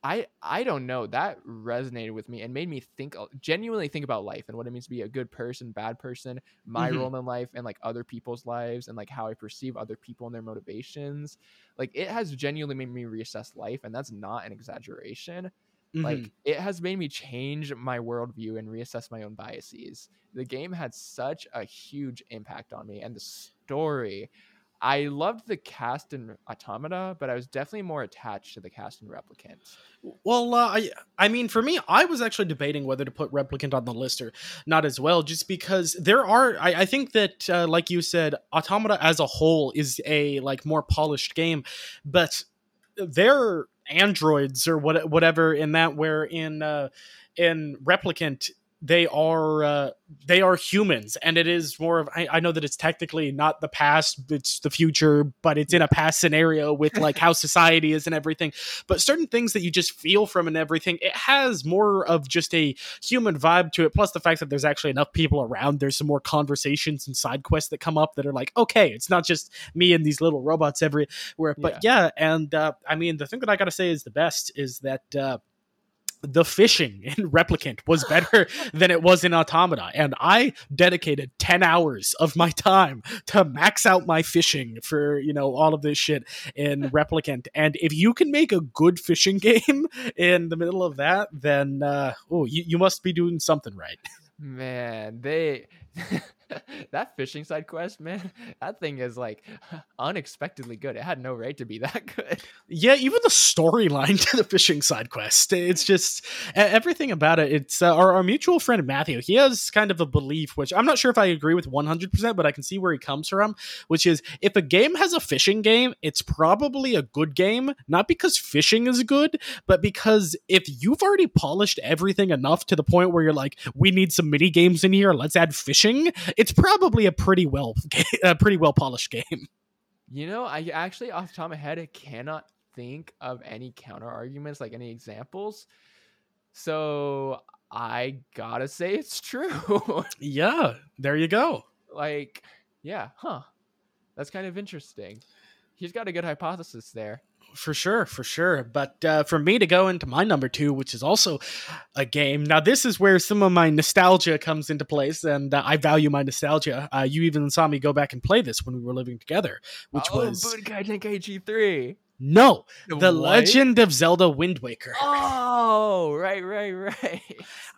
I I don't know that resonated with me and made me think genuinely think about life and what it means to be a good person, bad person, my Mhm. role in life and like other people's lives and like how I perceive other people and their motivations. Like it has genuinely made me reassess life and that's not an exaggeration. Mhm. Like it has made me change my worldview and reassess my own biases. The game had such a huge impact on me and the story. I loved the cast in Automata, but I was definitely more attached to the cast in Replicant. Well, uh, I I mean, for me, I was actually debating whether to put Replicant on the list or not as well, just because there are. I, I think that, uh, like you said, Automata as a whole is a like more polished game, but their androids or what whatever in that where in uh, in Replicant they are uh, they are humans and it is more of I, I know that it's technically not the past it's the future but it's in a past scenario with like how society is and everything. But certain things that you just feel from and everything it has more of just a human vibe to it plus the fact that there's actually enough people around there's some more conversations and side quests that come up that are like okay it's not just me and these little robots everywhere but yeah, and uh, i mean the thing that i gotta say is the best is that uh, the fishing in Replicant was better than it was in Automata. And I dedicated 10 hours of my time to max out my fishing for, you know, all of this shit in Replicant. And if you can make a good fishing game in the middle of that, then, uh, oh, you, you must be doing something right. Man, they. that fishing side quest, man, that thing is like unexpectedly good. It had no right to be that good. Yeah, even the storyline to the fishing side quest, it's just everything about it. It's uh, our, our mutual friend Matthew. He has kind of a belief, which I'm not sure if I agree with 100%, but I can see where he comes from, which is if a game has a fishing game, it's probably a good game, not because fishing is good, but because if you've already polished everything enough to the point where you're like, we need some mini games in here, let's add fishing, it's probably a pretty well a pretty well polished game. You know, I actually off the top of my head I cannot think of any counter arguments, like any examples. So I gotta say it's true. yeah, there you go. Like, yeah, huh. That's kind of interesting. He's got a good hypothesis there. For sure for sure. But uh, for me to go into my number two which is also a game now this is where some of my nostalgia comes into place and uh, i value my nostalgia. Uh, you even saw me go back and play this when we were living together which was oh, was Budokai Tenkaichi 3 no the legend of zelda wind waker. Oh, right, right, right.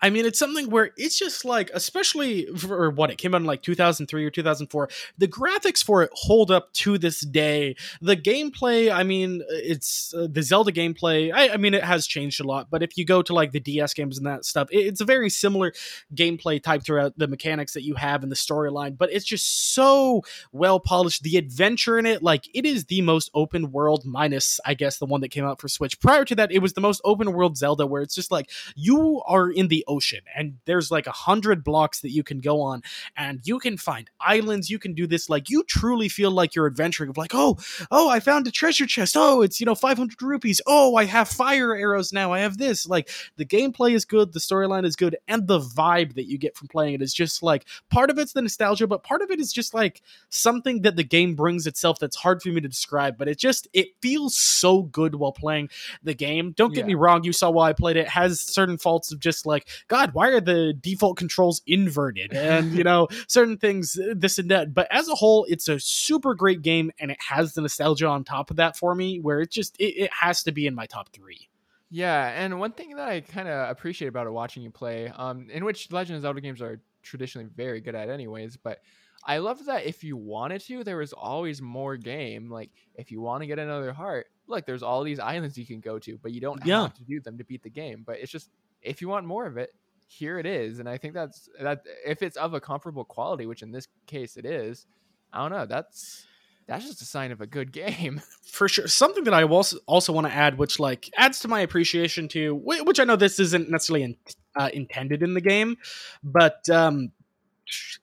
I mean, it's something where it's just like, especially for what it came out in like 2003 or 2004, the graphics for it hold up to this day. The gameplay, I mean, it's uh, the Zelda gameplay. I, I, mean, it has changed a lot, but if you go to like the DS games and that stuff, it, it's a very similar gameplay type throughout the mechanics that you have in the storyline, but it's just so well polished. The adventure in it, like, it is the most open world, minus I guess the one that came out for Switch. Prior to that, it was the most open world Zelda where it's just like you are in the ocean and there's like a hundred blocks that you can go on and you can find islands. You can do this like you truly feel like you're adventuring of like oh oh I found a treasure chest. Oh it's you know 500 rupees. Oh I have fire arrows now. I have this. Like the gameplay is good, the storyline is good, and the vibe that you get from playing it is just like part of it's the nostalgia, but part of it is just like something that the game brings itself that's hard for me to describe. But it just it feels so good while playing the game. Don't get Yeah. me wrong, you saw why I played it. it has certain faults of just like God, why are the default controls inverted? And you know certain things, this and that. But as a whole, it's a super great game, and it has the nostalgia on top of that for me, where it just it, it has to be in my top three. Yeah, and one thing that I kind of appreciate about it watching you play, um, in which Legend of Zelda games are traditionally very good at, anyways, but I love that if you wanted to, there was always more game. Like if you want to get another heart, look, there's all these islands you can go to, but you don't Yeah. have to do them to beat the game. But it's just if you want more of it, here it is. And I think that's that if it's of a comparable quality, which in this case it is, I don't know. That's that's just a sign of a good game. for sure something that i also also want to add which like adds to my appreciation to which i know this isn't necessarily in, uh, intended in the game but um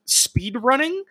speed running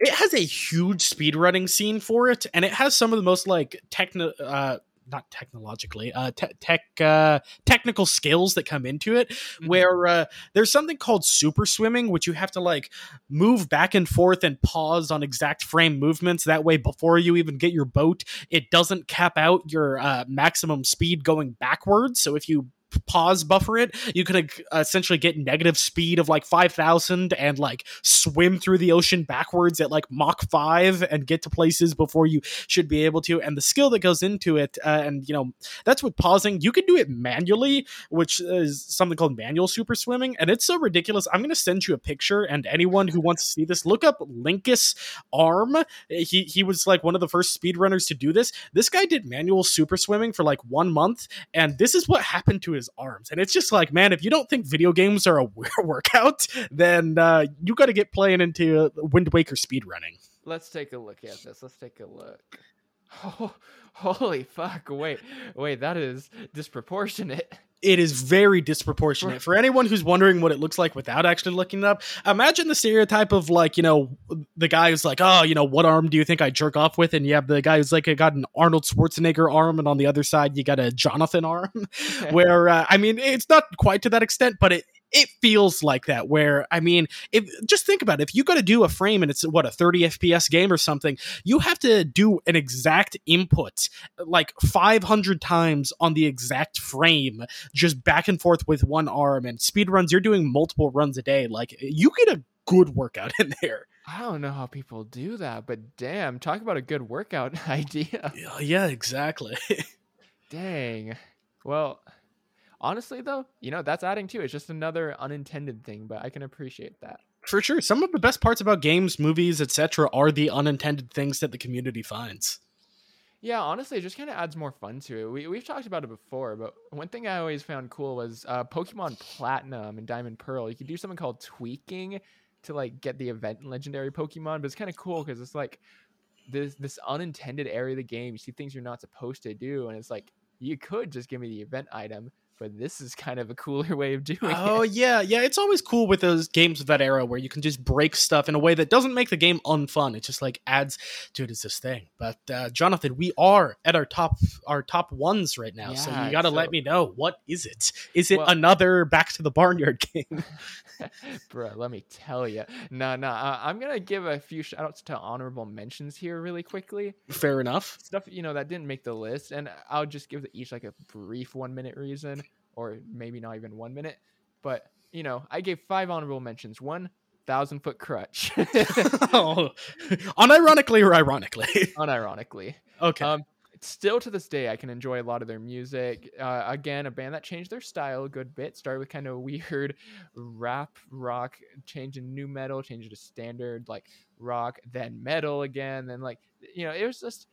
it has a huge speed running scene for it and it has some of the most like techno uh not technologically uh te- tech uh technical skills that come into it where uh, there's something called super swimming, which you have to like move back and forth and pause on exact frame movements. That way, before you even get your boat, it doesn't cap out your uh, maximum speed going backwards. So if you pause buffer it you uh, essentially get negative speed of like 5000 and like swim through the ocean backwards at like mach 5 and get to places before you should be able to. And the skill that goes into it uh, and you know that's with pausing you can do it manually which is something called manual super swimming. And it's so ridiculous. I'm going to send you a picture and anyone who wants to see this look up linkus arm. He he was like one of the first speedrunners to do this. This guy did manual super swimming for like one month and this is what happened to his arms and it's just like man if you don't think video games are a workout then uh, you got to get playing into wind waker speedrunning Let's take a look at this. Let's take a look. Oh, holy fuck! Wait, wait, that is disproportionate. it is very disproportionate for anyone who's wondering what it looks like without actually looking it up imagine the stereotype of like you know the guy who's like oh you know what arm do you think i jerk off with and you have the guy who's like I got an arnold schwarzenegger arm and on the other side you got a jonathan arm where uh, i mean it's not quite to that extent but it it feels like that where i mean if just think about it if you got to do a frame and it's what a 30 fps game or something you have to do an exact input like 500 times on the exact frame just back and forth with one arm and speed runs you're doing multiple runs a day like you get a good workout in there I don't know how people do that, but damn, talk about a good workout idea. yeah, yeah exactly Dang. Well, honestly though, you know, that's adding to it. It's just another unintended thing, but I can appreciate that. for sure some of the best parts about games movies etc are the unintended things that the community finds Yeah, honestly, it just kind of adds more fun to it. We, we've talked about it before, but one thing I always found cool was uh, Pokemon Platinum and Diamond Pearl. You could do something called tweaking to like get the event legendary Pokemon, but it's kind of cool because it's like this this unintended area of the game. You see things you're not supposed to do, and it's like you could just give me the event item, but this is kind of a cooler way of doing Oh it. Oh yeah, yeah. It's always cool with those games of that era where you can just break stuff in a way that doesn't make the game unfun. It just like adds to it as this thing. But uh, Jonathan, we are at our top our top ones right now, so you got to so- let me know what is it? Is it Well- another Back to the Barnyard game? Bro, let me tell you. No, no, uh, I'm gonna give a few shout outs to honorable mentions here really quickly. Fair enough. stuff you know that didn't make the list and i'll just give each like a brief one minute reason or maybe not even one minute but you know i gave five honorable mentions one Thousand Foot Krutch oh, unironically or ironically. unironically okay. um still to this day i can enjoy a lot of their music uh, again a band that changed their style a good bit started with kind of weird rap rock changed to nu metal changed to standard like rock then metal again then like you know it was just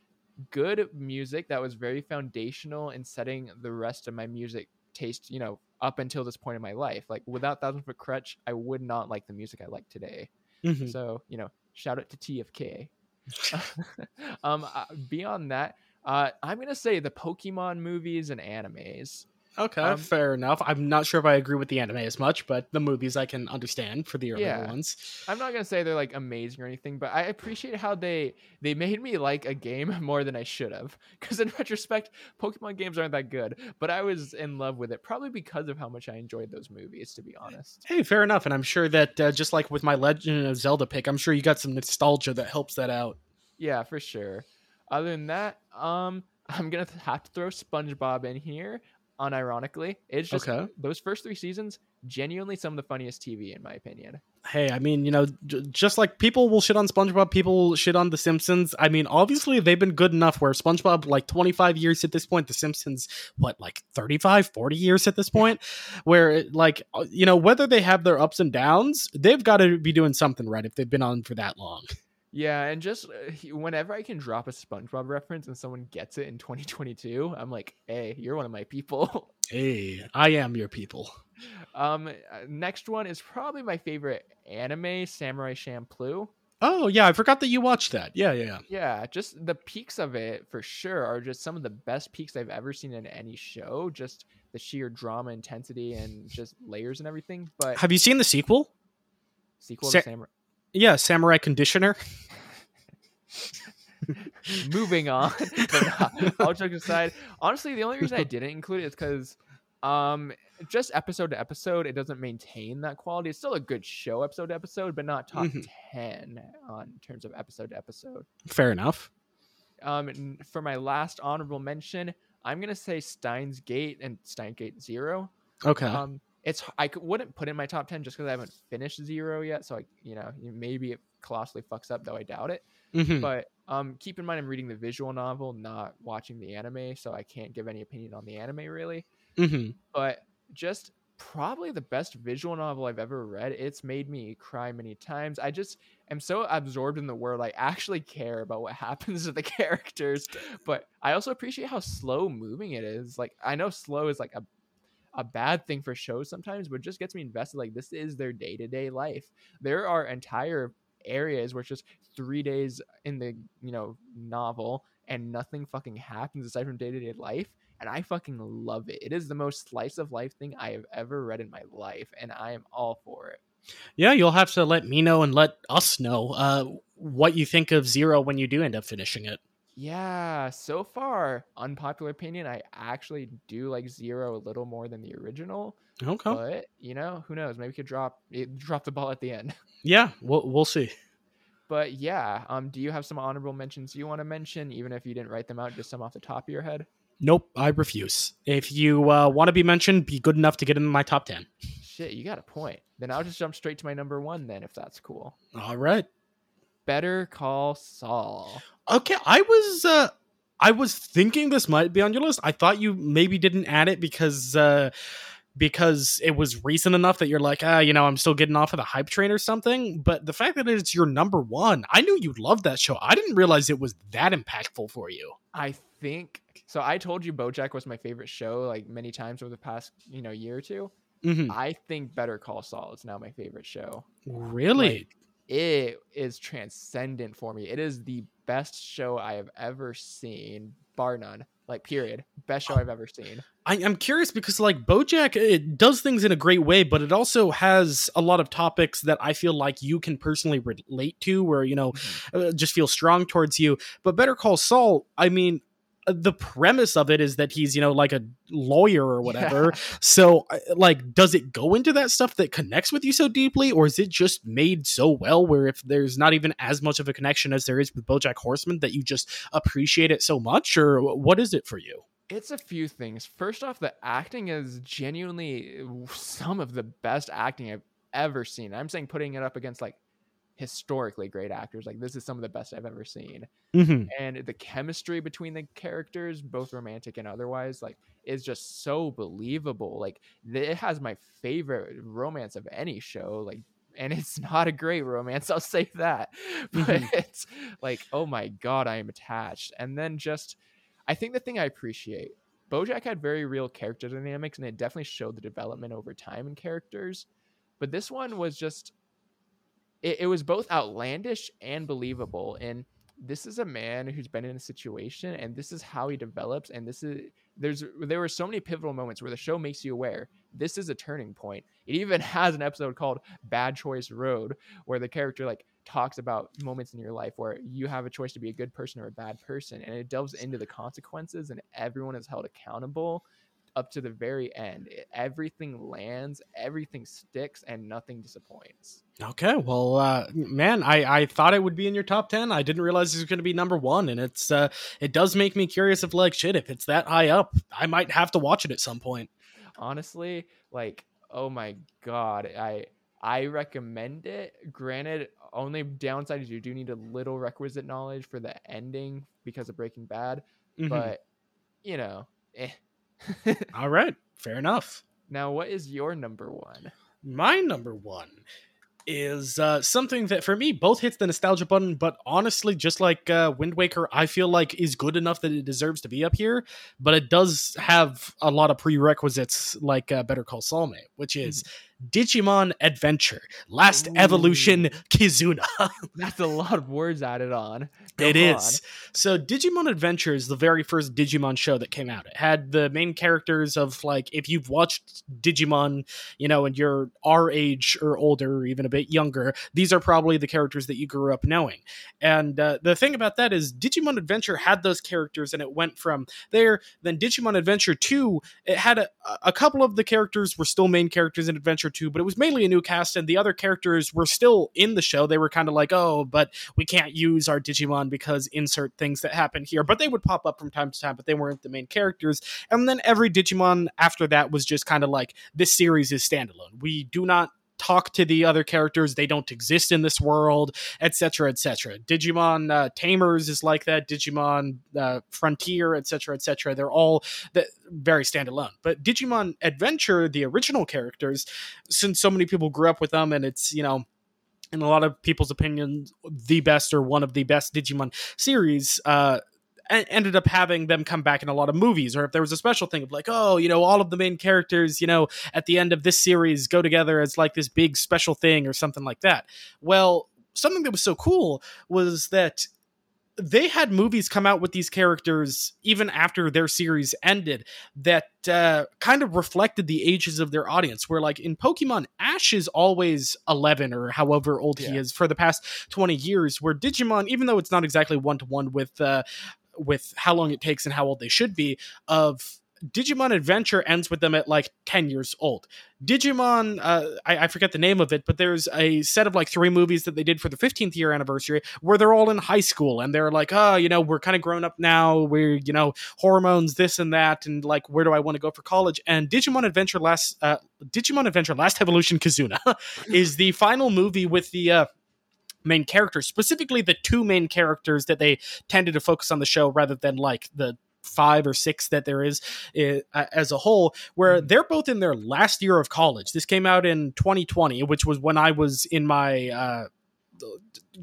good music that was very foundational in setting the rest of my music taste you know up until this point in my life like without Thousand Foot Krutch i would not like the music i like today Mhm. so you know shout out to tfk um uh, beyond that Uh, I'm gonna say the Pokemon movies and animes. Okay, Um, fair enough. I'm not sure if I agree with the anime as much, but the movies I can understand for the earlier Yeah. ones. I'm not gonna say they're like amazing or anything, but I appreciate how they they made me like a game more than I should have. Because in retrospect, Pokemon games aren't that good, but I was in love with it probably because of how much I enjoyed those movies. To be honest, Hey, fair enough. And I'm sure that uh, just like with my Legend of Zelda pick, I'm sure you got some nostalgia that helps that out. yeah, for sure. Other than that, um, I'm gonna have to throw SpongeBob in here. Unironically, it's just Okay. those first three seasons genuinely some of the funniest TV in my opinion. Hey, I mean, you know, j- just like people will shit on SpongeBob, people shit on The Simpsons. I mean, obviously they've been good enough where SpongeBob, like 25 years at this point, The Simpsons, what, like 35, 40 years at this point, where, it, like, uh, you know, whether they have their ups and downs, they've got to be doing something right if they've been on for that long. Yeah, and just uh, whenever I can drop a SpongeBob reference and someone gets it in 2022, I'm like, "Hey, you're one of my people." Hey, I am your people. um, uh, next one is probably my favorite anime, Samurai Champloo. Oh, yeah, I forgot that you watched that. Yeah, yeah, yeah. Yeah, just the peaks of it for sure are just some of the best peaks I've ever seen in any show. Just the sheer drama, intensity, and just layers and everything. But Have you seen the sequel? sequel Sa- Samurai. Yeah, Samurai Conditioner. moving on. nah, all jokes aside, honestly, the only reason I didn't include it is because, um, just episode to episode, it doesn't maintain that quality. It's still a good show, episode to episode, but not top Mhm. ten on in terms of episode to episode. Fair enough. Um, for my last honorable mention, I'm gonna say Steins Gate and Steins Gate Zero. Okay. Um, it's I wouldn't put in my top ten just because I haven't finished Zero yet. So I, you know, maybe it colossally fucks up, though I doubt it. Mhm. But um, keep in mind, I'm reading the visual novel, not watching the anime, so I can't give any opinion on the anime really. Mhm. But just probably the best visual novel I've ever read. It's made me cry many times. I just am so absorbed in the world. I actually care about what happens to the characters, but I also appreciate how slow moving it is. Like I know slow is like a a bad thing for shows sometimes, but just gets me invested. Like this is their day to day life. There are entire areas where it's just three days in the you know novel and nothing fucking happens aside from day to day life. And I fucking love it. It is the most slice of life thing I have ever read in my life, and I am all for it. Yeah, you'll have to let me know and let us know uh, what you think of Zero when you do end up finishing it. Yeah, so far, unpopular opinion, I actually do like Zero a little more than the original. Okay. But you know, who knows? Maybe we could drop it, drop the ball at the end. yeah, we'll we'll see. But yeah, um, do you have some honorable mentions you want to mention, even if you didn't write them out, just some off the top of your head? Nope, I refuse. If you uh, want to be mentioned, be good enough to get in my top ten. Shit, you got a point. Then I'll just jump straight to my number one then, if that's cool. All right. Better Call Saul. Okay, I was uh I was thinking this might be on your list. I thought you maybe didn't add it because uh because it was recent enough that you're like, ah, you know, I'm still getting off of the hype train or something. But the fact that it's your number one, I knew you loved that show. I didn't realize it was that impactful for you. I think so. I told you BoJack was my favorite show like many times over the past you know year or two. Mhm. I think Better Call Saul is now my favorite show. Really? Like, it is transcendent for me. It is the best show I have ever seen, bar none. Like period, best show I've ever seen. I, I'm curious because like BoJack, it does things in a great way, but it also has a lot of topics that I feel like you can personally relate to, where you know, uh, just feel strong towards you. But Better Call Saul, I mean, the premise of it is that he's you know like a lawyer or whatever. So uh, like, does it go into that stuff that connects with you so deeply, or is it just made so well where if there's not even as much of a connection as there is with BoJack Horseman that you just appreciate it so much, or what is it for you? It's a few things. First off, the acting is genuinely some of the best acting I've ever seen. I'm saying putting it up against like historically great actors. Like this is some of the best I've ever seen. Mm-hmm. And the chemistry between the characters, both romantic and otherwise, like is just so believable. Like it has my favorite romance of any show. Like and it's not a great romance, I'll say that. But Mhm. it's like, oh my god, I am attached. And then just I think the thing I appreciate, Bojack had very real character dynamics, and it definitely showed the development over time in characters. But this one was just, it, it was both outlandish and believable. And this is a man who's been in a situation and this is how he develops and this is there's there were so many pivotal moments where the show makes you aware this is a turning point it even has an episode called bad choice road where the character like talks about moments in your life where you have a choice to be a good person or a bad person and it delves into the consequences and everyone is held accountable up to the very end. It, everything lands, everything sticks, and nothing disappoints. Okay, well, uh, man, I, I thought it would be in your top ten. I didn't realize it was going to be number one, and it's uh, it does make me curious if like shit, if it's that high up, I might have to watch it at some point. Honestly, like, oh my god, I I recommend it. Granted, only downside is you do need a little requisite knowledge for the ending because of Breaking Bad, mm-hmm. but you know, eh All right, fair enough. Now, what is your number one? My number one is uh, something that for me both hits the nostalgia button, but honestly, just like uh, Wind Waker, I feel like is good enough that it deserves to be up here. But it does have a lot of prerequisites, like uh, Better Call Saul, which is mm-hmm. Digimon Adventure, Last Ooh. Evolution Kizuna. That's a lot of words added on. Go it on. is. So Digimon Adventure is the very first Digimon show that came out. It had the main characters of like if you've watched Digimon, you know, and you're our age or older or even a bit younger, these are probably the characters that you grew up knowing. And uh, the thing about that is Digimon Adventure had those characters and it went from there. Then Digimon Adventure 2, it had a, a couple of the characters were still main characters in Adventure or two, but it was mainly a new cast, and the other characters were still in the show. They were kind of like, oh, but we can't use our Digimon because insert things that happen here. But they would pop up from time to time, but they weren't the main characters. And then every Digimon after that was just kind of like, this series is standalone. We do not talk to the other characters. They don't exist in this world etc etc digimon uh, tamers is like that. Digimon uh, frontier etc etc they're all the, very standalone. But digimon adventure the original characters since so many people grew up with them and it's you know in a lot of people's opinions the best or one of the best digimon series uh ended up having them come back in a lot of movies or if there was a special thing of like oh you know all of the main characters you know at the end of this series go together as like this big special thing or something like that well something that was so cool was that they had movies come out with these characters even after their series ended that uh, kind of reflected the ages of their audience. Where, like in Pokemon, Ash is always 11 or however old yeah. he is for the past 20 years, where Digimon, even though it's not exactly one to one with uh, with how long it takes and how old they should be of Digimon Adventure ends with them at like 10 years old. Digimon, uh, I, I, forget the name of it, but there's a set of like three movies that they did for the 15th year anniversary where they're all in high school and they're like, oh, you know, we're kind of grown up now. We're, you know, hormones, this and that. And like, where do I want to go for college? And Digimon Adventure Last, uh, Digimon Adventure Last Evolution Kizuna is the final movie with the, uh, main characters, specifically the two main characters that they tended to focus on the show rather than like the five or six that there is uh, as a whole, where mm-hmm. they're both in their last year of college. This came out in 2020, which was when I was in my uh,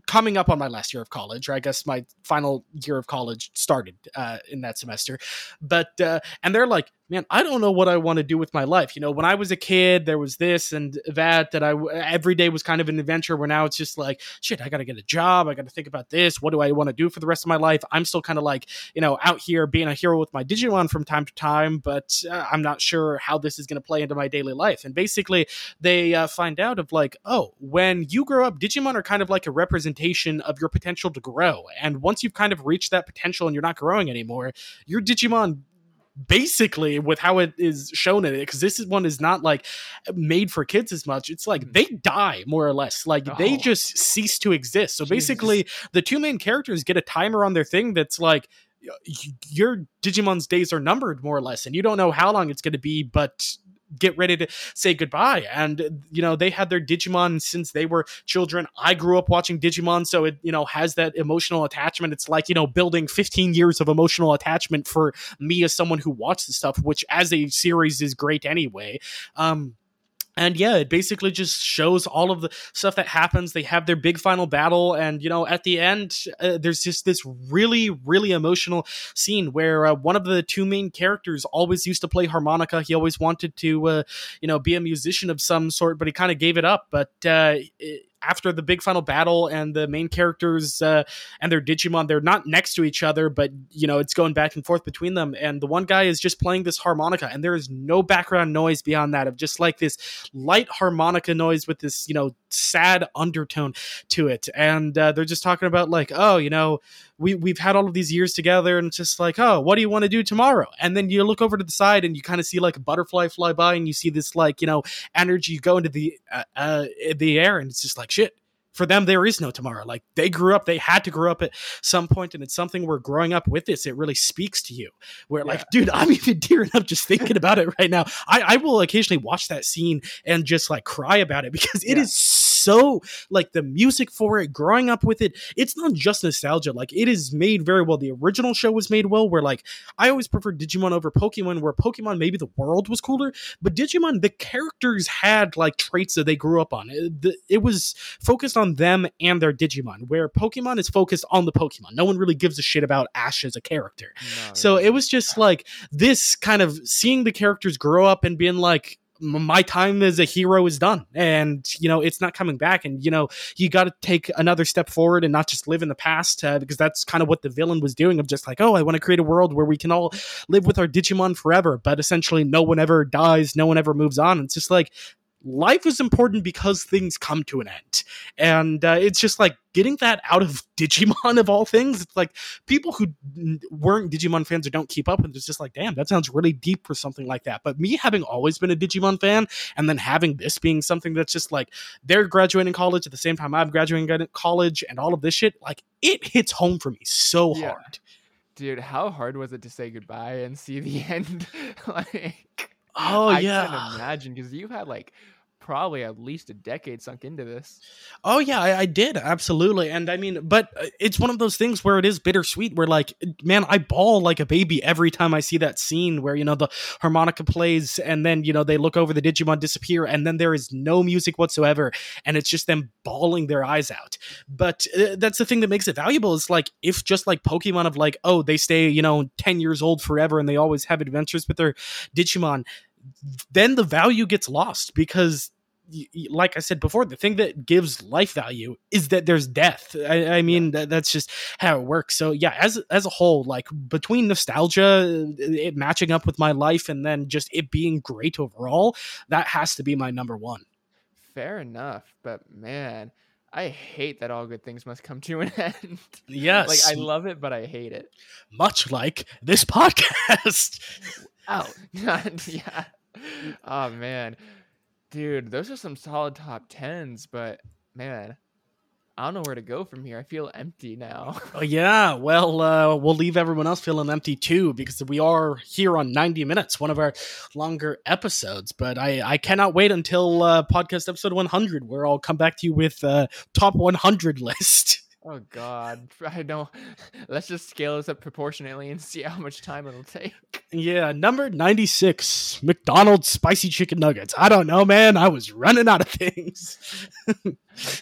coming up on my last year of college, or I guess my final year of college started uh, in that semester. But uh, and they're like, man, I don't know what I want to do with my life. You know, when I was a kid, there was this and that that I every day was kind of an adventure. Where now it's just like, shit, I got to get a job. I got to think about this. What do I want to do for the rest of my life? I'm still kind of like, you know, out here being a hero with my Digimon from time to time, but uh, I'm not sure how this is going to play into my daily life. And basically, they uh, find out of like, oh, when you grow up, Digimon are kind of like a representation of your potential to grow. And once you've kind of reached that potential and you're not growing anymore, your Digimon basically with how it is shown in it because this one is not like made for kids as much. It's like mm-hmm. they die more or less. Like oh. they just cease to exist. So basically the two main characters get a timer on their thing that's like your digimon's days are numbered more or less and you don't know how long it's going to be but get ready to say goodbye. And you know, they had their Digimon since they were children. I grew up watching Digimon, so it you know has that emotional attachment. It's like you know building 15 years of emotional attachment for me as someone who watched the stuff, which as a series is great anyway. Um, and yeah, it basically just shows all of the stuff that happens. They have their big final battle, and you know, at the end, uh, there's just this really, really emotional scene where uh, one of the two main characters always used to play harmonica. He always wanted to, uh, you know, be a musician of some sort, but he kind of gave it up. But uh, it, after the big final battle and the main characters uh, and their Digimon, they're not next to each other, but you know it's going back and forth between them. And the one guy is just playing this harmonica, and there is no background noise beyond that of just like this light harmonica noise with this you know sad undertone to it. And uh, they're just talking about like, oh, you know, we we've had all of these years together, and it's just like, oh, what do you want to do tomorrow? And then you look over to the side, and you kind of see like a butterfly fly by, and you see this like you know energy go into the uh, uh, the air, and it's just like shit for them there is no tomorrow like they grew up they had to grow up at some point and it's something where growing up with this it really speaks to you where like dude i'm even tearing up just thinking about it right now i i will occasionally watch that scene and just like cry about it because it Yeah. is so like the music for it growing up with it it's not just nostalgia like it is made very well. The original show was made well where like i always preferred digimon over pokemon where pokemon maybe the world was cooler but digimon the characters had like traits that they grew up on. It, the, it was focused on them and their digimon where pokemon is focused on the pokemon. No one really gives a shit about ash as a character. No, so yeah. it was just like this kind of seeing the characters grow up and being like, "M- my time as a hero is done. And you know it's not coming back. And you know you got to take another step forward and not just live in the past uh, because that's kind of what the villain was doing of just like oh i want to create a world where we can all live with our digimon forever. But essentially no one ever dies no one ever moves on. It's just like life is important because things come to an end. And uh, it's just like getting that out of digimon of all things. It's like people who weren't digimon fans or don't keep up and it's just like damn that sounds really deep for something like that. But me having always been a digimon fan and then having this being something that's just like they're graduating college at the same time i'm graduating college and all of this shit like it hits home for me so Yeah. hard. Dude how hard was it to say goodbye and see the end? Like oh I yeah. can imagine because you had like probably at least a decade sunk into this. Oh yeah, I, I did absolutely, and I mean, but uh, it's one of those things where it is bittersweet. Where like, man, I bawl like a baby every time I see that scene where you know the harmonica plays, and then you know they look over the Digimon disappear, and then there is no music whatsoever, and it's just them bawling their eyes out. But uh, that's the thing that makes it valuable. Is like if just like Pokemon of like, oh, they stay you know ten years old forever, and they always have adventures with their Digimon, then the value gets lost because like I said before, the thing that gives life value is that there's death. I, I mean, that, that's just how it works. So yeah, as as a whole, like between nostalgia, it matching up with my life, and then just it being great overall, that has to be my number one. Fair enough, but man, I hate that all good things must come to an end. Yes, like I love it, but I hate it. much like this podcast. Oh, yeah. Oh man, dude, those are some solid top tens, but man, I don't know where to go from here. I feel empty now. Oh, yeah, well, uh, we'll leave everyone else feeling empty too because we are here on 90 minutes, one of our longer episodes. But I, I cannot wait until uh, podcast episode 100, where I'll come back to you with uh, top 100 list. Oh God, I don't. Let's just scale this up proportionately and see how much time it'll take. Yeah, number 96, McDonald's spicy chicken nuggets. I don't know, man. I was running out of things.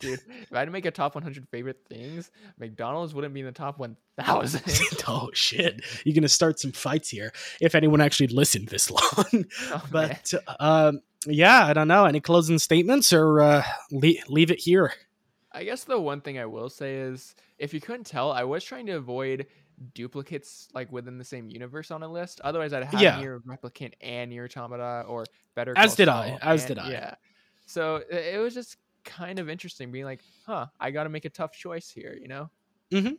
Dude, if I had to make a top 100 favorite things, McDonald's wouldn't be in the top 1,000. oh, shit. You're going to start some fights here if anyone actually listened this long. Oh, but um, yeah, I don't know. Any closing statements or uh, le- leave it here? I guess the one thing I will say is, if you couldn't tell, I was trying to avoid duplicates like within the same universe on a list. Otherwise, I'd have Yeah. Nier Replicant and Nier Automata or Better. As did I, as and- did I. Yeah. So it, was just kind of interesting being like, huh, I got to make a tough choice here, you know? Mm-hmm.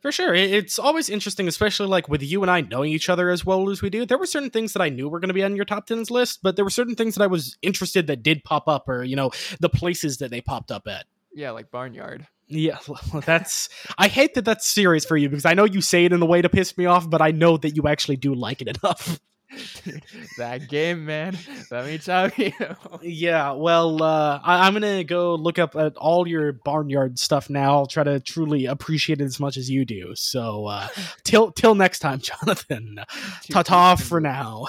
For sure. It's always interesting, especially like with you and I knowing each other as well as we do. There were certain things that I knew were going to be on your top 10s list, but there were certain things that I was interested that did pop up or, you know, the places that they popped up at. Yeah, like Barnyard. Yeah, well, that's. I hate that that's serious for you because I know you say it in a way to piss me off, but I know that you actually do like it enough. That game, man. Let me tell you. yeah, well, uh, I, I'm gonna go look up at all your barnyard stuff now. I'll try to truly appreciate it as much as you do. So, uh, till till next time, Jonathan. Ta ta for now.